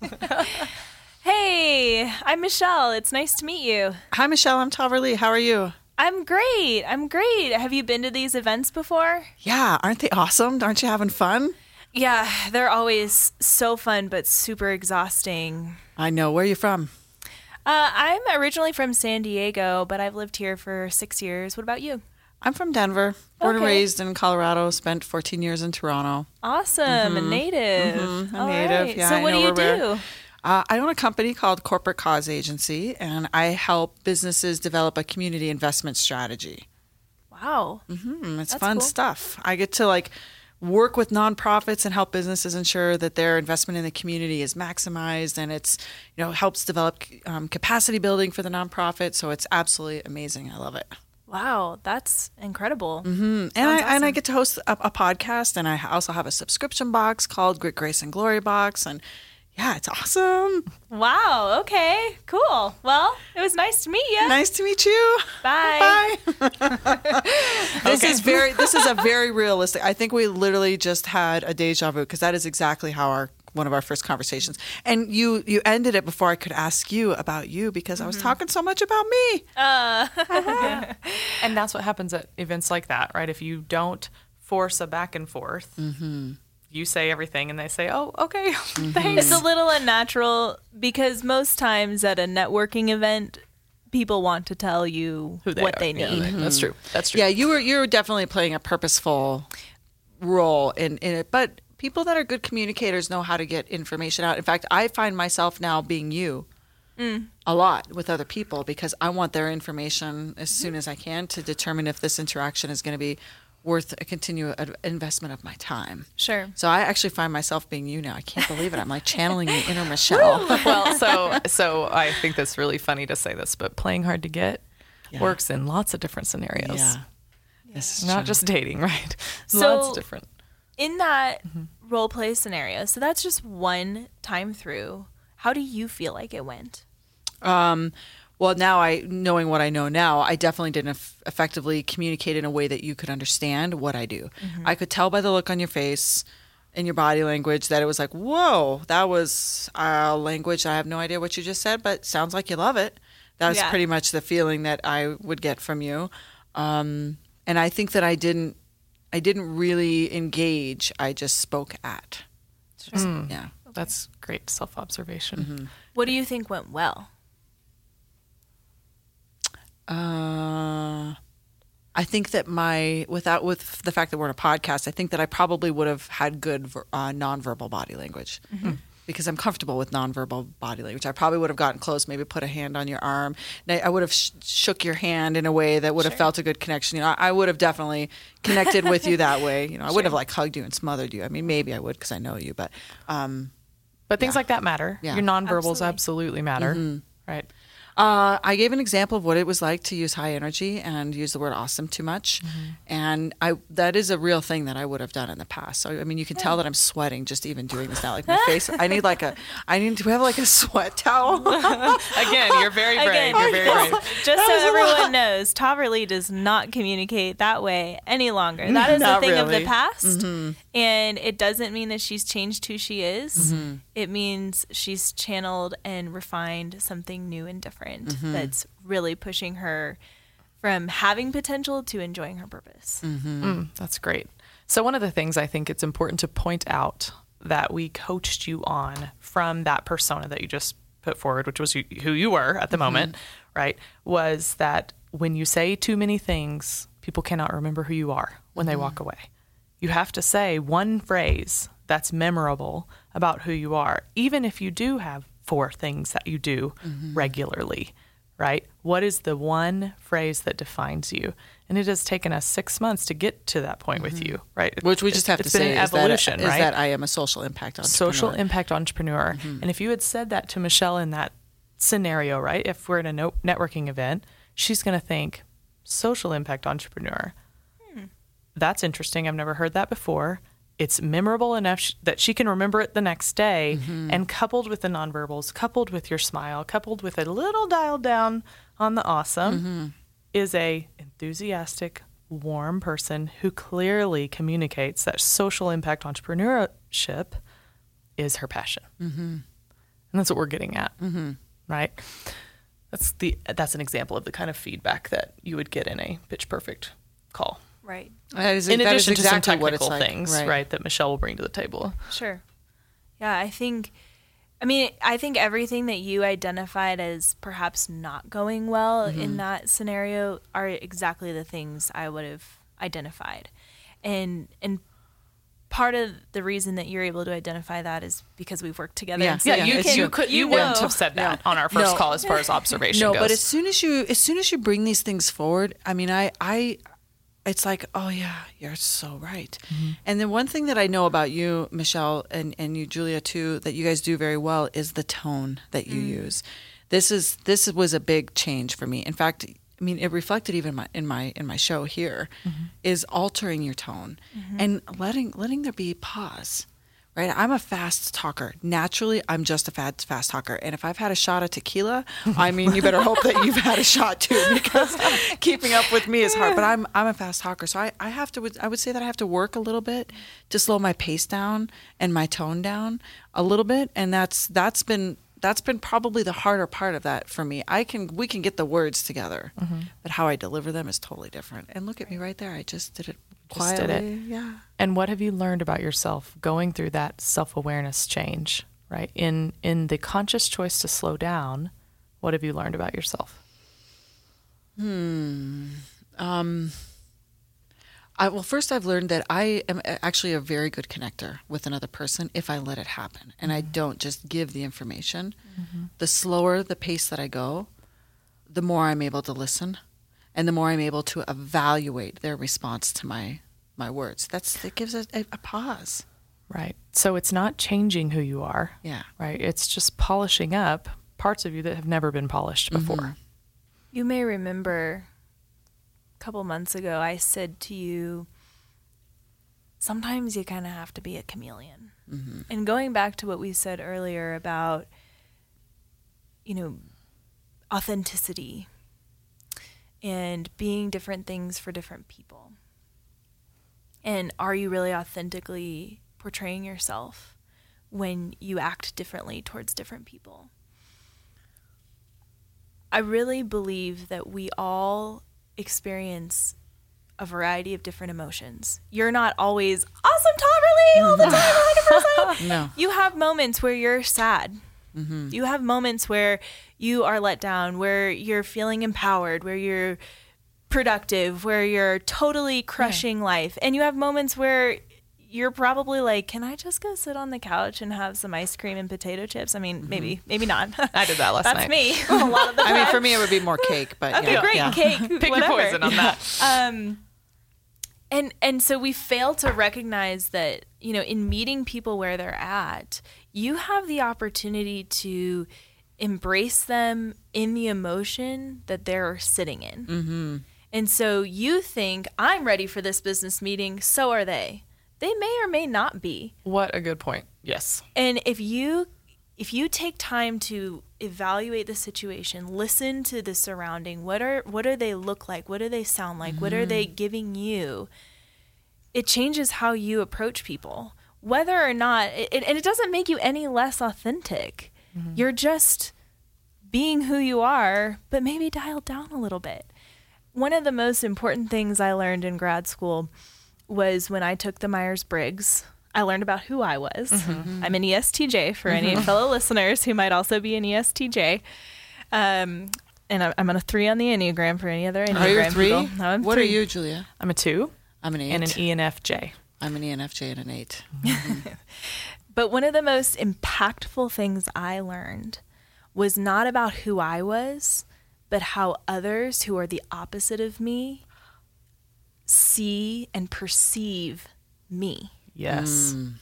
Hey, I'm Michelle. It's nice to meet you. Hi, Michelle. I'm Taverly. How are you? I'm great. I'm great. Have you been to these events before? Yeah. Aren't they awesome? Aren't you having fun? Yeah, they're always so fun but super exhausting. I know. Where are you from? Uh, I'm originally from San Diego, but I've lived here for six years. What about you? I'm from Denver. Born and Okay. raised in Colorado. Spent 14 years in Toronto. Awesome, a native. Mhm, a All native. right. Yeah, so I what do you do? Uh, I own a company called Corporate Cause Agency, and I help businesses develop a community investment strategy. Wow. Mm, it's That's fun cool. stuff. I get to like work with nonprofits and help businesses ensure that their investment in the community is maximized, and it's you know helps develop um, capacity building for the nonprofit. So it's absolutely amazing. I love it. Wow, that's incredible. and I Sounds and I get to host a, a podcast, and I also have a subscription box called Grit Grace and Glory Box, and yeah, it's awesome. Wow, okay, cool. Well, it was nice to meet you. Nice to meet you. Bye. Bye. this is very. This is a very realistic. I think we literally just had a deja vu because that is exactly how our one of our first conversations. And you you ended it before I could ask you about you because I was talking so much about me. Uh. and that's what happens at events like that, right? If you don't force a back and forth, Mm-hmm. You say everything and they say, oh, okay, mm-hmm. thanks. It's a little unnatural because most times at a networking event, people want to tell you Who they what are. they Yeah, need. right. That's mm-hmm. true. That's true. Yeah, you were you were definitely playing a purposeful role in, in it. But people that are good communicators know how to get information out. In fact, I find myself now being you mm. a lot with other people because I want their information as soon as I can to determine if this interaction is going to be worth a continued ad- investment of my time. Sure. So I actually find myself being you now. I can't believe it. I'm like channeling the inner Michelle. well, so so I think that's really funny to say this, but playing hard to get Yeah. works in lots of different scenarios. yeah. This is Not true. just dating, right? So- lots of different. In that role play scenario, so that's just one time through. How do you feel like it went? Um, well, now I knowing what I know now, I definitely didn't eff- effectively communicate in a way that you could understand what I do. I could tell by the look on your face and your body language that it was like, "Whoa, that was uh, language. I have no idea what you just said, but sounds like you love it." That was Yeah. pretty much the feeling that I would get from you. Um, and I think that I didn't, I didn't really engage. I just spoke at. Yeah. That's great self observation. What do you think went well? Uh, I think that my without with the fact that we're in a podcast, I think that I probably would have had good uh, nonverbal body language. because I'm comfortable with nonverbal body language. I probably would have gotten close, maybe put a hand on your arm. I, I would have sh- shook your hand in a way that would have felt a good connection. You know, I, I would have definitely connected with you that way. You know, I wouldn't have like hugged you and smothered you. I mean, maybe I would because I know you, but um, But things like that matter. Yeah. Your nonverbals Absolutely. absolutely, matter. Right. Uh, I gave an example of what it was like to use high energy and use the word awesome too much, mm-hmm. and I that is a real thing that I would have done in the past. So I mean, you can tell that I'm sweating just even doing this now. Like my face, I need like a, I need to have like a sweat towel. Again, you're very brave. Again, You're very brave. just was so everyone knows, Taverly does not communicate that way any longer. That is a thing of the past, mm-hmm. and it doesn't mean that she's changed who she is. Mm-hmm. It means she's channeled and refined something new and different Mm-hmm. that's really pushing her from having potential to enjoying her purpose. Mm-hmm. Mm, that's great. So, one of the things I think it's important to point out that we coached you on from that persona that you just put forward, which was you, who you were at the mm-hmm. moment, right? Was that when you say too many things, people cannot remember who you are when they walk away. You have to say one phrase that's memorable about who you are, even if you do have four things that you do mm-hmm. regularly, right? What is the one phrase that defines you? And it has taken us six months to get to that point with mm-hmm. you, right? Which we just have It's to been say an is that, evolution, is right? that I am a social impact entrepreneur. social impact entrepreneur. Mm-hmm. And if you had said that to Michelle in that scenario, right? If we're in a no- networking event, she's going to think social impact entrepreneur. Hmm. That's interesting. I've never heard that before. It's memorable enough sh- that she can remember it the next day. And coupled with the nonverbals, coupled with your smile, coupled with a little dialed down on the awesome, is a enthusiastic, warm person who clearly communicates that social impact entrepreneurship is her passion, mm-hmm. and that's what we're getting at, mm-hmm. right? That's the that's an example of the kind of feedback that you would get in a pitch perfect call. Right. That is, In that is addition to some exactly what it's technical like. things, right. that Michelle will bring to the table. Sure. Yeah, I think I mean, I think everything that you identified as perhaps not going well mm-hmm. in that scenario are exactly the things I would have identified. And and part of the reason that you're able to identify that is because we've worked together. Yeah. so Yeah, you, it's you could you, you wouldn't know. have said that on our first No. call as far as observation No, goes. but as soon as you as soon as you bring these things forward, I mean, I I it's like, oh yeah, you're so right. Mm-hmm. And then one thing that I know about you, Michelle, and and you, Julia, too, that you guys do very well is the tone that you mm. use. This is this was a big change for me. In fact, I mean, it reflected even my, in my in my show here, mm-hmm. is altering your tone mm-hmm. and letting letting there be pause. Right, I'm a fast talker. Naturally, I'm just a fast fast talker. And if I've had a shot of tequila, I mean, you better hope that you've had a shot too, because keeping up with me is hard. But I'm I'm a fast talker, so I, I have to I would say that I have to work a little bit to slow my pace down and my tone down a little bit, and that's that's been that's been probably the harder part of that for me. I can we can get the words together, mm-hmm. but how I deliver them is totally different. And look at me right there. I just did it Just did quietly. it. Yeah. And what have you learned about yourself going through that self-awareness change, right? In in the conscious choice to slow down, what have you learned about yourself? Hmm. Um, I, well, first, I've learned that I am uh, actually a very good connector with another person if I let it happen and I mm-hmm. don't just give the information. Mm-hmm. The slower the pace that I go, the more I'm able to listen and the more I'm able to evaluate their response to my, my words. That's It gives a, a, a pause. Right. So it's not changing who you are, Yeah. right? It's just polishing up parts of you that have never been polished before. Mm-hmm. You may remember a couple months ago, I said to you, sometimes you kind of have to be a chameleon. Mm-hmm. And going back to what we said earlier about, you know, authenticity and being different things for different people. And are you really authentically portraying yourself when you act differently towards different people? I really believe that we all experience a variety of different emotions. You're not always awesome, Taverly, all the time, 100%. No. You have moments where you're sad. Mm-hmm. You have moments where you are let down, where you're feeling empowered, where you're productive, where you're totally crushing life. And you have moments where you're probably like, can I just go sit on the couch and have some ice cream and potato chips? I mean, maybe, maybe not. I did that last That's night. me. A lot of the I mean, for me, it would be more cake, but Okay, yeah, great yeah. cake. Pick whatever. your poison on that. Um, and and so we fail to recognize that you know in meeting people where they're at, you have the opportunity to embrace them in the emotion that they're sitting in. Mm-hmm. And so you think I'm ready for this business meeting, so are they. They may or may not be. What a good point. Yes. And if you if you take time to evaluate the situation, listen to the surrounding, what are what do they look like? What do they sound like? What are they mm-hmm. giving you? It changes how you approach people. Whether or not it, and it doesn't make you any less authentic. Mm-hmm. You're just being who you are, but maybe dialed down a little bit. One of the most important things I learned in grad school was when I took the Myers Briggs. I learned about who I was. Mm-hmm. Mm-hmm. I'm an ESTJ for any mm-hmm. fellow listeners who might also be an ESTJ. Um, and I'm- I'm on a three on the Enneagram for any other Enneagram Are you three? people. No, I'm what three. are you, Julia? I'm a two I'm an eight. and an ENFJ. I'm an ENFJ and an eight. But one of the most impactful things I learned was not about who I was, but how others who are the opposite of me see and perceive me. Yes. Mm.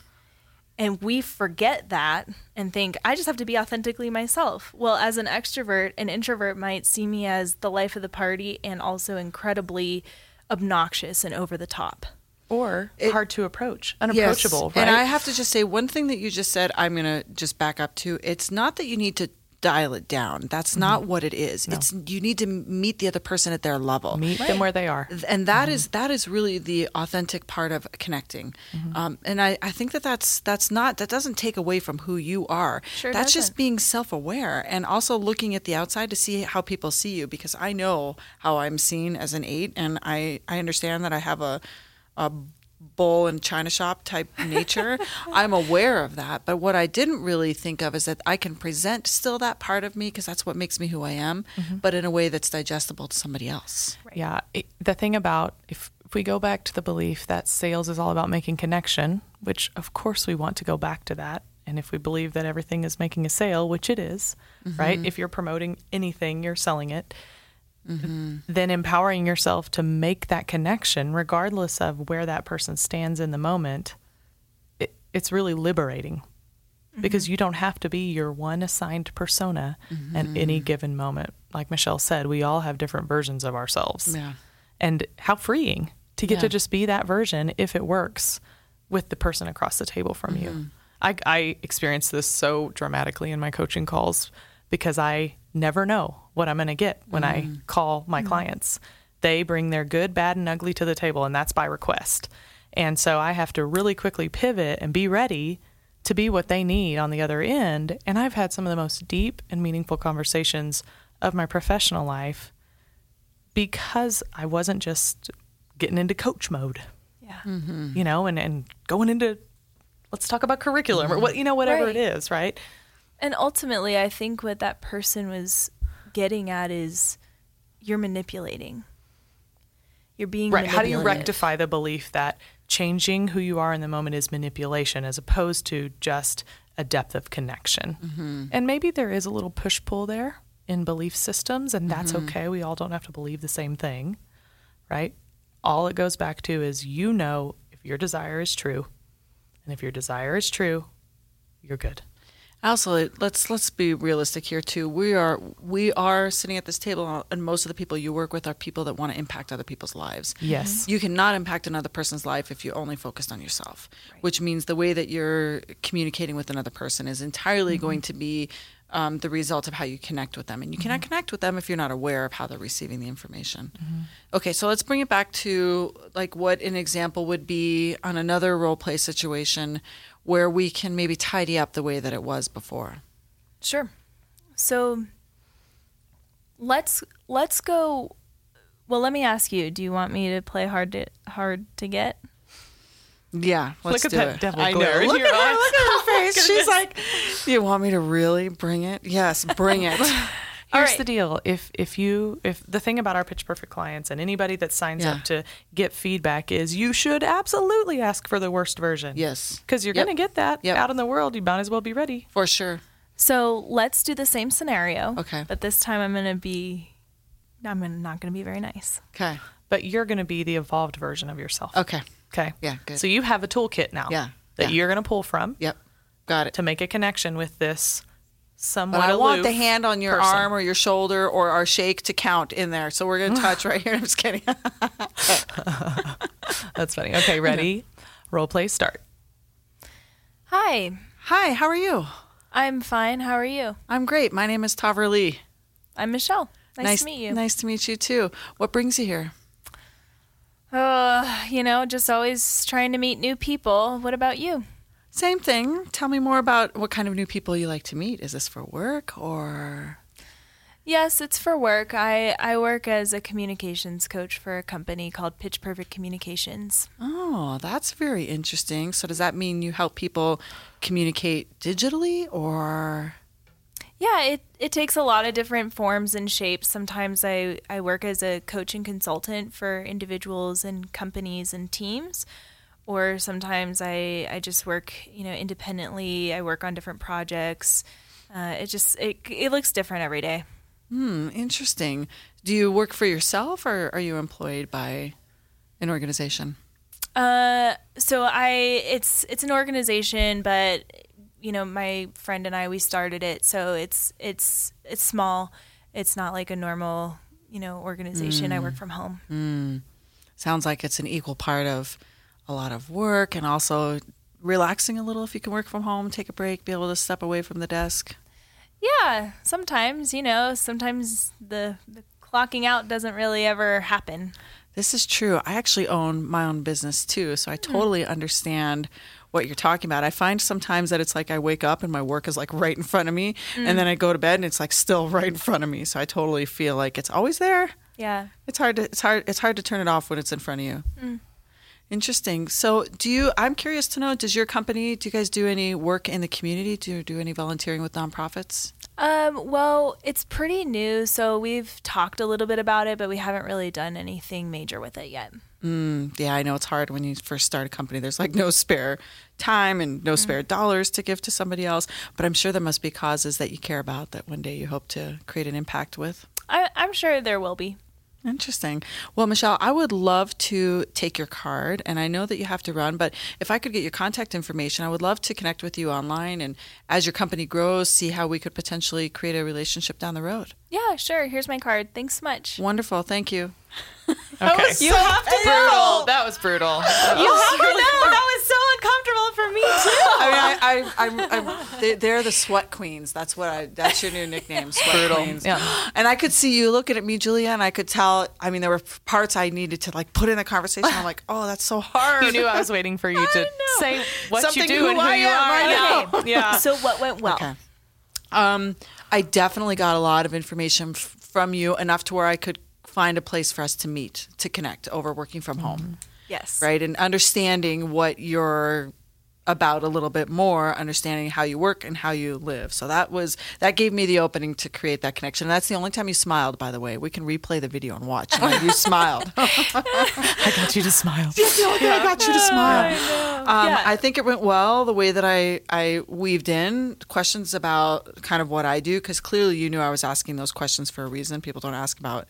And we forget that and think, I just have to be authentically myself. Well, as an extrovert, an introvert might see me as the life of the party and also incredibly obnoxious and over the top. Or It- hard to approach, unapproachable, Yes. right? And I have to just say one thing that you just said, I'm going to just back up to. It's not that you need to dial it down. That's Mm-hmm. not what it is. It's you need to meet the other person at their level. Meet them where they are. and that is that is really the authentic part of connecting um, and I, I think that that's that's not that doesn't take away from who you are Sure that's doesn't. just being self-aware and also looking at the outside to see how people see you because i know how i'm seen as an eight and i i understand that i have a a bowl and china shop type nature i'm aware of that but what i didn't really think of is that i can present still that part of me because that's what makes me who i am mm-hmm. but in a way that's digestible to somebody else Yeah. It, the thing about if, if we go back to the belief that sales is all about making connection, which of course we want to go back to that. And if we believe that everything is making a sale, which it is, right? Mm-hmm. If you're promoting anything, you're selling it. Mm-hmm. Then empowering yourself to make that connection, regardless of where that person stands in the moment, it, it's really liberating mm-hmm. because you don't have to be your one assigned persona at mm-hmm. any given moment. Like Michelle said, we all have different versions of ourselves. Yeah. And how freeing to get Yeah. to just be that version if it works with the person across the table from you. I, I experience this so dramatically in my coaching calls because I never know what I'm going to get when I mm-hmm. call my mm-hmm. clients. They bring their good, bad, and ugly to the table, and that's by request. And so I have to really quickly pivot and be ready to be what they need on the other end. And I've had some of the most deep and meaningful conversations of my professional life because I wasn't just getting into coach mode, Yeah. Mm-hmm. you know, and, and going into let's talk about curriculum or what you know, whatever Right. it is, right? And ultimately, I think what that person was getting at is you're manipulating. You're being Right. How do you rectify the belief that changing who you are in the moment is manipulation as opposed to just a depth of connection? Mm-hmm. And maybe there is a little push pull there in belief systems, and that's mm-hmm. okay. We all don't have to believe the same thing, right? All it goes back to is you know if your desire is true, and if your desire is true, you're good. Also, let's let's be realistic here too. We are we are sitting at this table, and most of the people you work with are people that want to impact other people's lives. Yes. Mm-hmm. You cannot impact another person's life if you only focused on yourself, which means the way that you're communicating with another person is entirely mm-hmm. going to be um, the result of how you connect with them. And you cannot mm-hmm. connect with them if you're not aware of how they're receiving the information. Okay, so let's bring it back to like what an example would be on another role play situation where we can maybe tidy up the way that it was before. Sure. So let's let's go. Well, let me ask you. Do you want me to play hard to hard to get? Yeah, let's Look at do that it. devil I know. glare in Look at her, look at her face. She's like, "You want me to really bring it? Yes, bring it." Here's right. the deal: if if you if the thing about our Pitch Perfect clients and anybody that signs Yeah. up to get feedback is you should absolutely ask for the worst version. Yes. because you're Yep. going to get that Yep. out in the world. You might as well be ready. For sure. So let's do the same scenario. Okay. But this time I'm going to be, I'm not going to be very nice. Okay. But you're going to be the evolved version of yourself. Okay. Okay. Yeah, good. So you have a toolkit now. Yeah, That yeah. you're going to pull from Yep. Got it. to make a connection with this somewhat But I want the hand on your person. arm or your shoulder or our shake to count in there. So we're going to touch right here. I'm just kidding. That's funny. Okay, ready? Role play start. Hi, Hi, how are you? I'm fine. How are you? I'm great. My name is Taverly. I'm Michelle. Nice, to meet you. Nice to meet you too. What brings you here? Uh, you know, just always trying to meet new people. What about you? Same thing. Tell me more about what kind of new people you like to meet. Is this for work or? Yes, it's for work. I, I work as a communications coach for a company called Pitch Perfect Communications. Oh, that's very interesting. So does that mean you help people communicate digitally or? Yeah, it, it takes a lot of different forms and shapes. Sometimes I, I work as a coach and consultant for individuals and companies and teams. Or sometimes I, I just work, you know, independently. I work on different projects. Uh, it just it, it looks different every day. Hmm, interesting. Do you work for yourself or are you employed by an organization? Uh, so I it's it's an organization, but you know my friend and I we started it, so it's it's it's small. It's not like a normal you know organization. I work from home. Sounds like it's an equal part of a lot of work and also relaxing a little if you can work from home, take a break, be able to step away from the desk. Yeah, sometimes you know sometimes the, the clocking out doesn't really ever happen. This is true. I actually own my own business too, so I hmm. totally understand what you're talking about. I find sometimes that it's like I wake up and my work is like right in front of me, and hmm. then I go to bed and it's like still right in front of me. So I totally feel like it's always there. Yeah. It's hard to it's hard it's hard to turn it off when it's in front of you. Hmm. Interesting. So, do you? I'm curious to know. Does your company? Do you guys do any work in the community? Do you do any volunteering with nonprofits? Um, well, it's pretty new, so we've talked a little bit about it, but we haven't really done anything major with it yet. Mm, yeah, I know it's hard when you first start a company. There's like no spare time and no spare dollars to give to somebody else. But I'm sure there must be causes that you care about that one day you hope to create an impact with. I, I'm sure there will be. Interesting. Well, Michelle, I would love to take your card, and I know that you have to run, but if I could get your contact information, I would love to connect with you online and as your company grows, see how we could potentially create a relationship down the road. Yeah, sure. Here's my card. Thanks so much. Wonderful. Thank you. Okay. You have to brutal. That was brutal. You have to know. That was so uncomfortable for me too. I mean, I, I, I'm, I'm, they, they're the sweat queens. That's what I. That's your new nickname, sweat Brutal. queens. Yeah. And I could see you looking at me, Julia, and I could tell. I mean, there were parts I needed to like put in the conversation. I'm like, oh, that's so hard. You knew I was waiting for you to say what Something you do who and who I you am, are. I Yeah. yeah. So what went well? Okay. Um, I definitely got a lot of information f- from you, enough to where I could find a place for us to meet, to connect over working from home, Yes. right? And understanding what you're about a little bit more, understanding how you work and how you live. So that was that gave me the opening to create that connection. And that's the only time you smiled, by the way. We can replay the video and watch. And you smiled. I got you to smile. That's the only thing I got you to smile. Um, Yeah. I think it went well the way that I, I weaved in questions about kind of what I do because clearly you knew I was asking those questions for a reason. People don't ask about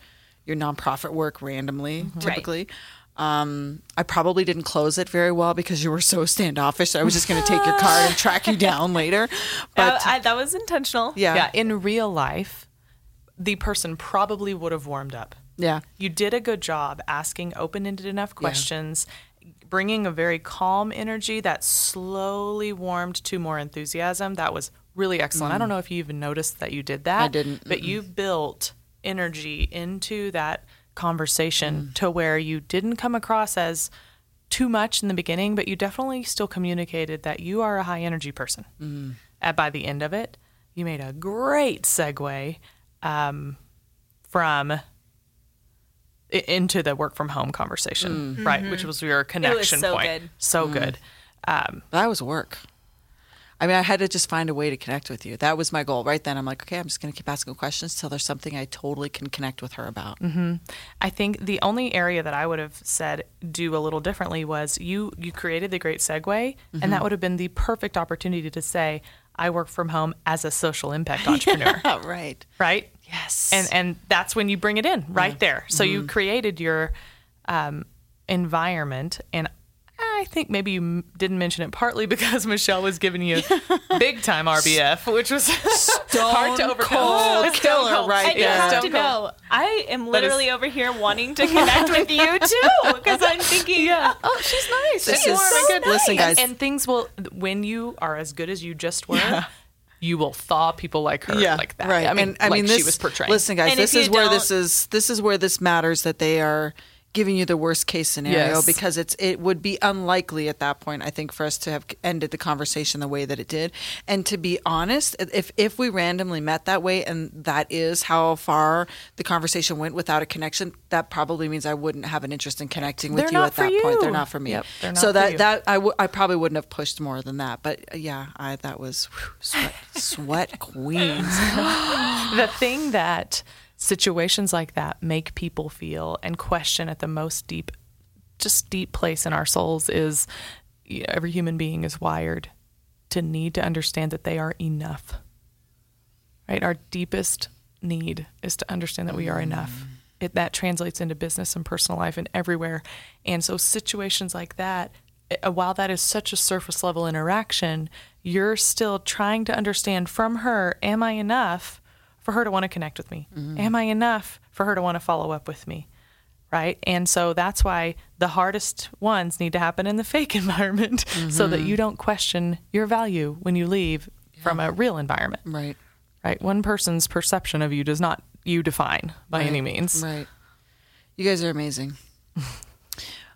your nonprofit work randomly, typically. Um, I probably didn't close it very well because you were so standoffish. I was just going to take your card and track you down later. But That, I, that was intentional. yeah, Yeah. In real life, the person probably would have warmed up. yeah, You did a good job asking open ended enough questions, bringing a very calm energy that slowly warmed to more enthusiasm. That was really excellent. I don't know if you even noticed that you did that. Mm. I didn't. But you built energy into that conversation Mm. to where you didn't come across as too much in the beginning, but you definitely still communicated that you are a high energy person. Mm. And by the end of it, you made a great segue um, from into the work from home conversation, right? Which was your connection so point. good. So good. Um, that was work. I mean, I had to just find a way to connect with you. That was my goal right then. I'm like, okay, I'm just going to keep asking questions till there's something I totally can connect with her about. Mm-hmm. I think the only area that I would have said do a little differently was you you created the great segue, mm-hmm. and that would have been the perfect opportunity to say, I work from home as a social impact entrepreneur. yeah, right. Right. Yes. And and that's when you bring it in right yeah. there. So mm-hmm. you created your um, environment, and I think maybe you didn't mention it partly because Michelle was giving you big time RBF, which was hard to overcome. killer, right? And yeah. you have to know, I am literally over here wanting to connect with you too because I'm thinking, yeah. oh, she's nice. This she's is so nice. Listen, guys, and, and, things will when you are as good as you just were. Yeah you will thaw people like her yeah, like that. Right. I mean, and, I like mean, this, she was portraying. Listen, guys, and this is where this is. This is where this matters that they are giving you the worst case scenario yes. because it's it would be unlikely at that point I think for us to have ended the conversation the way that it did and to be honest if if we randomly met that way and that is how far the conversation went without a connection that probably means I wouldn't have an interest in connecting with They're you at that you. point they're not for me yep, not so that you. that I, w- I probably wouldn't have pushed more than that but uh, yeah I that was whew, sweat sweat queens the thing that situations like that make people feel and question at the most deep just deep place in our souls is every human being is wired to need to understand that they are enough. Right? Our deepest need is to understand that we are enough. It, that translates into business and personal life and everywhere. And so situations like that, eh, while that is such a surface level interaction, you're still trying to understand from her, am I enough for her to want to connect with me? Mm-hmm. Am I enough for her to want to follow up with me? right? And so that's why the hardest ones need to happen in the fake environment mm-hmm. so that mm-hmm. you don't question your value when you leave yeah. from a real environment. Right. Right. One person's perception of you does not you define by right. any means. Right. You guys are amazing.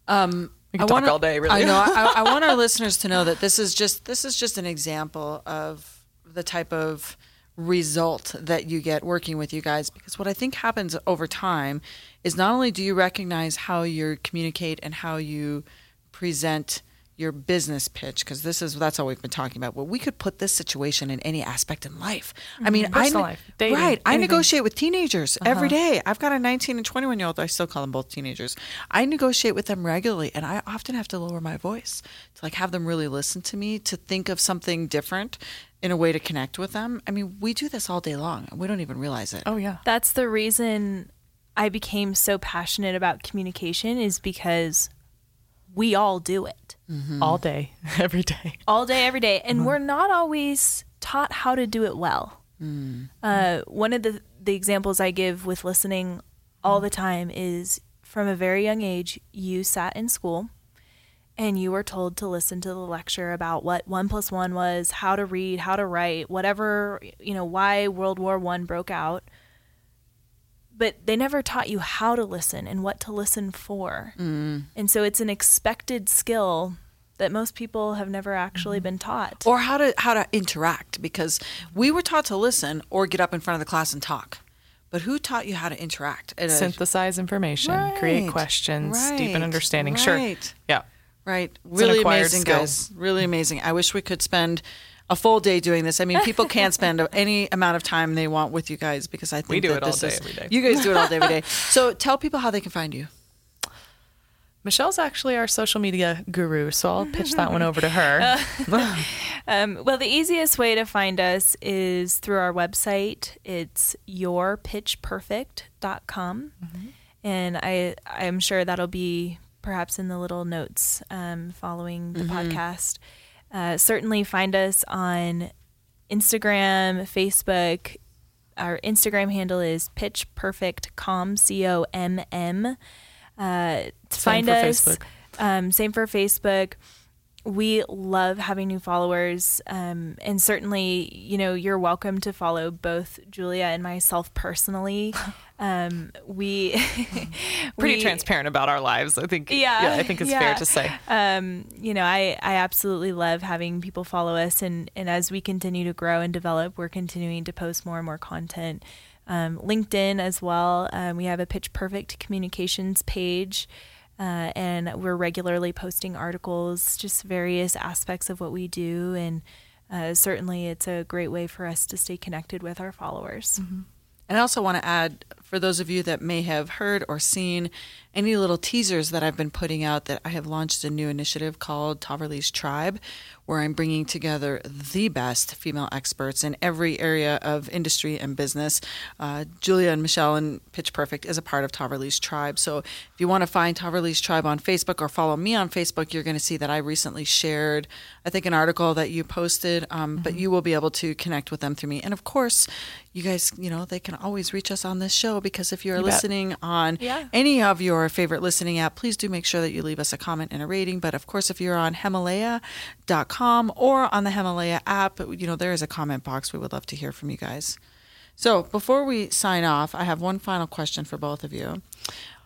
Um, we can I talk wanna, all day. Really, I know. I, I want our listeners to know that this is just this is just an example of the type of result that you get working with you guys because what I think happens over time is not only do you recognize how you communicate and how you present your business pitch because this is that's all we've been talking about. Well, we could put this situation in any aspect in life. Mm-hmm. I mean, Personal I life, dating, right. Anything. I negotiate with teenagers uh-huh. every day. I've got a 19 and 21 year old. I still call them both teenagers. I negotiate with them regularly, and I often have to lower my voice to like have them really listen to me to think of something different in a way to connect with them. I mean, we do this all day long, and we don't even realize it. Oh yeah, that's the reason I became so passionate about communication is because we all do it mm-hmm. all day, every day, all day, every day, and mm-hmm. we're not always taught how to do it well. Mm-hmm. Uh, one of the the examples I give with listening all the time is from a very young age, you sat in school and you were told to listen to the lecture about what one plus one was, how to read, how to write, whatever, you know, why World War One broke out but they never taught you how to listen and what to listen for. Mm. And so it's an expected skill that most people have never actually mm-hmm. been taught. Or how to how to interact because we were taught to listen or get up in front of the class and talk. But who taught you how to interact? Synthesize information, right, create questions, right, deepen understanding. Right. Sure. Yeah. Right. Really amazing, skill. guys. Really amazing. I wish we could spend a full day doing this. I mean, people can't spend any amount of time they want with you guys because I think we do it all day is, every day. You guys do it all day every day. So tell people how they can find you. Michelle's actually our social media guru, so I'll pitch that one over to her. Uh, um, well, the easiest way to find us is through our website. It's yourpitchperfect.com. Mm-hmm. And I, I'm sure that'll be perhaps in the little notes um, following the mm-hmm. podcast. Uh, certainly find us on Instagram, Facebook. Our Instagram handle is Pitch Perfect Com C O M M. Uh, find us. Um, same for Facebook. We love having new followers, um, and certainly, you know, you're welcome to follow both Julia and myself personally. Um, we pretty we, transparent about our lives. I think. Yeah, yeah I think it's yeah. fair to say. Um, you know, I I absolutely love having people follow us, and and as we continue to grow and develop, we're continuing to post more and more content. Um, LinkedIn as well. Um, we have a Pitch Perfect Communications page. Uh, and we're regularly posting articles, just various aspects of what we do, and uh, certainly it's a great way for us to stay connected with our followers. Mm-hmm. And I also want to add for those of you that may have heard or seen any little teasers that I've been putting out that I have launched a new initiative called Taverly's Tribe, where I'm bringing together the best female experts in every area of industry and business. Uh, Julia and Michelle and Pitch Perfect is a part of Taverly's Tribe. So if you want to find Taverly's Tribe on Facebook or follow me on Facebook, you're going to see that I recently shared, I think, an article that you posted, um, mm-hmm. but you will be able to connect with them through me. And of course, you guys, you know, they can always reach us on this show because if you're you listening on yeah. any of your favorite listening app, please do make sure that you leave us a comment and a rating. But of course, if you're on Himalaya.com or on the Himalaya app, you know, there is a comment box. We would love to hear from you guys. So before we sign off, I have one final question for both of you.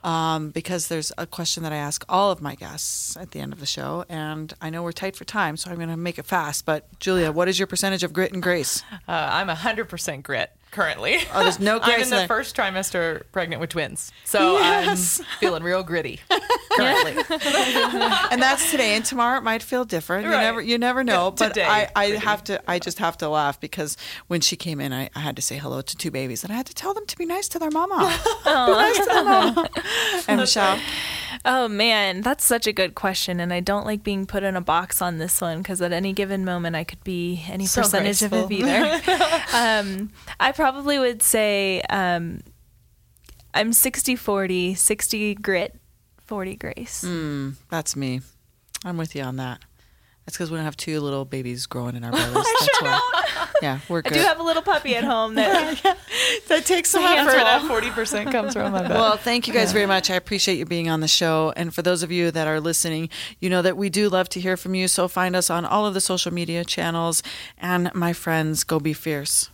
Um, because there's a question that I ask all of my guests at the end of the show, and I know we're tight for time, so I'm going to make it fast. But Julia, what is your percentage of grit and grace? Uh, I'm 100% grit currently. Oh, there's no I'm in the first trimester pregnant with twins. So yes. I'm feeling real gritty currently. and that's today. And tomorrow it might feel different. Right. You never you never know. But today, I, I have to I just have to laugh because when she came in I, I had to say hello to two babies and I had to tell them to be nice to their mama. be nice to their mama. and Michelle. Oh man, that's such a good question, and I don't like being put in a box on this one because at any given moment I could be any so percentage graceful. of it either. um, I probably would say um, I'm 60 40, 60 grit, 40 grace. Mm, that's me. I'm with you on that. That's because we don't have two little babies growing in our bellies. That's sure why. Yeah, we're good. I do have a little puppy at home that that takes some effort. That forty percent comes from my belly. Well, thank you guys very much. I appreciate you being on the show. And for those of you that are listening, you know that we do love to hear from you. So find us on all of the social media channels. And my friends, go be fierce.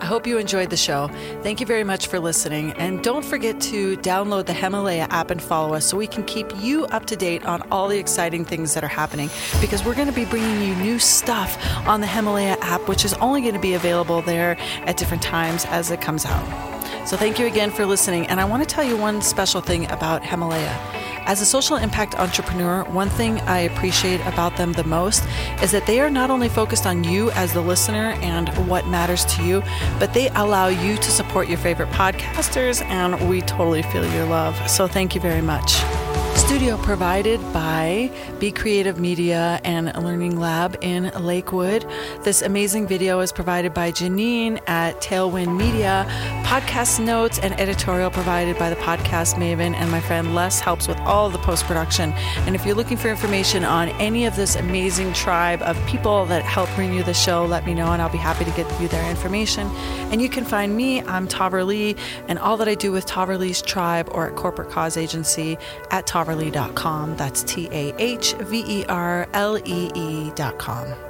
I hope you enjoyed the show. Thank you very much for listening. And don't forget to download the Himalaya app and follow us so we can keep you up to date on all the exciting things that are happening because we're going to be bringing you new stuff on the Himalaya app, which is only going to be available there at different times as it comes out. So thank you again for listening. And I want to tell you one special thing about Himalaya. As a social impact entrepreneur, one thing I appreciate about them the most is that they are not only focused on you as the listener and what matters to you, but they allow you to support your favorite podcasters, and we totally feel your love. So thank you very much. Studio provided by Be Creative Media and Learning Lab in Lakewood. This amazing video is provided by Janine at Tailwind Media. Podcast notes and editorial provided by the podcast Maven, and my friend Les helps with all the post production. And if you're looking for information on any of this amazing tribe of people that help bring you the show, let me know, and I'll be happy to get you their information. And you can find me, I'm Tahverlee, and all that I do with Tahverlee's Tribe or at Corporate Cause Agency at tahverlee.com. That's T A H V E R L E E.com.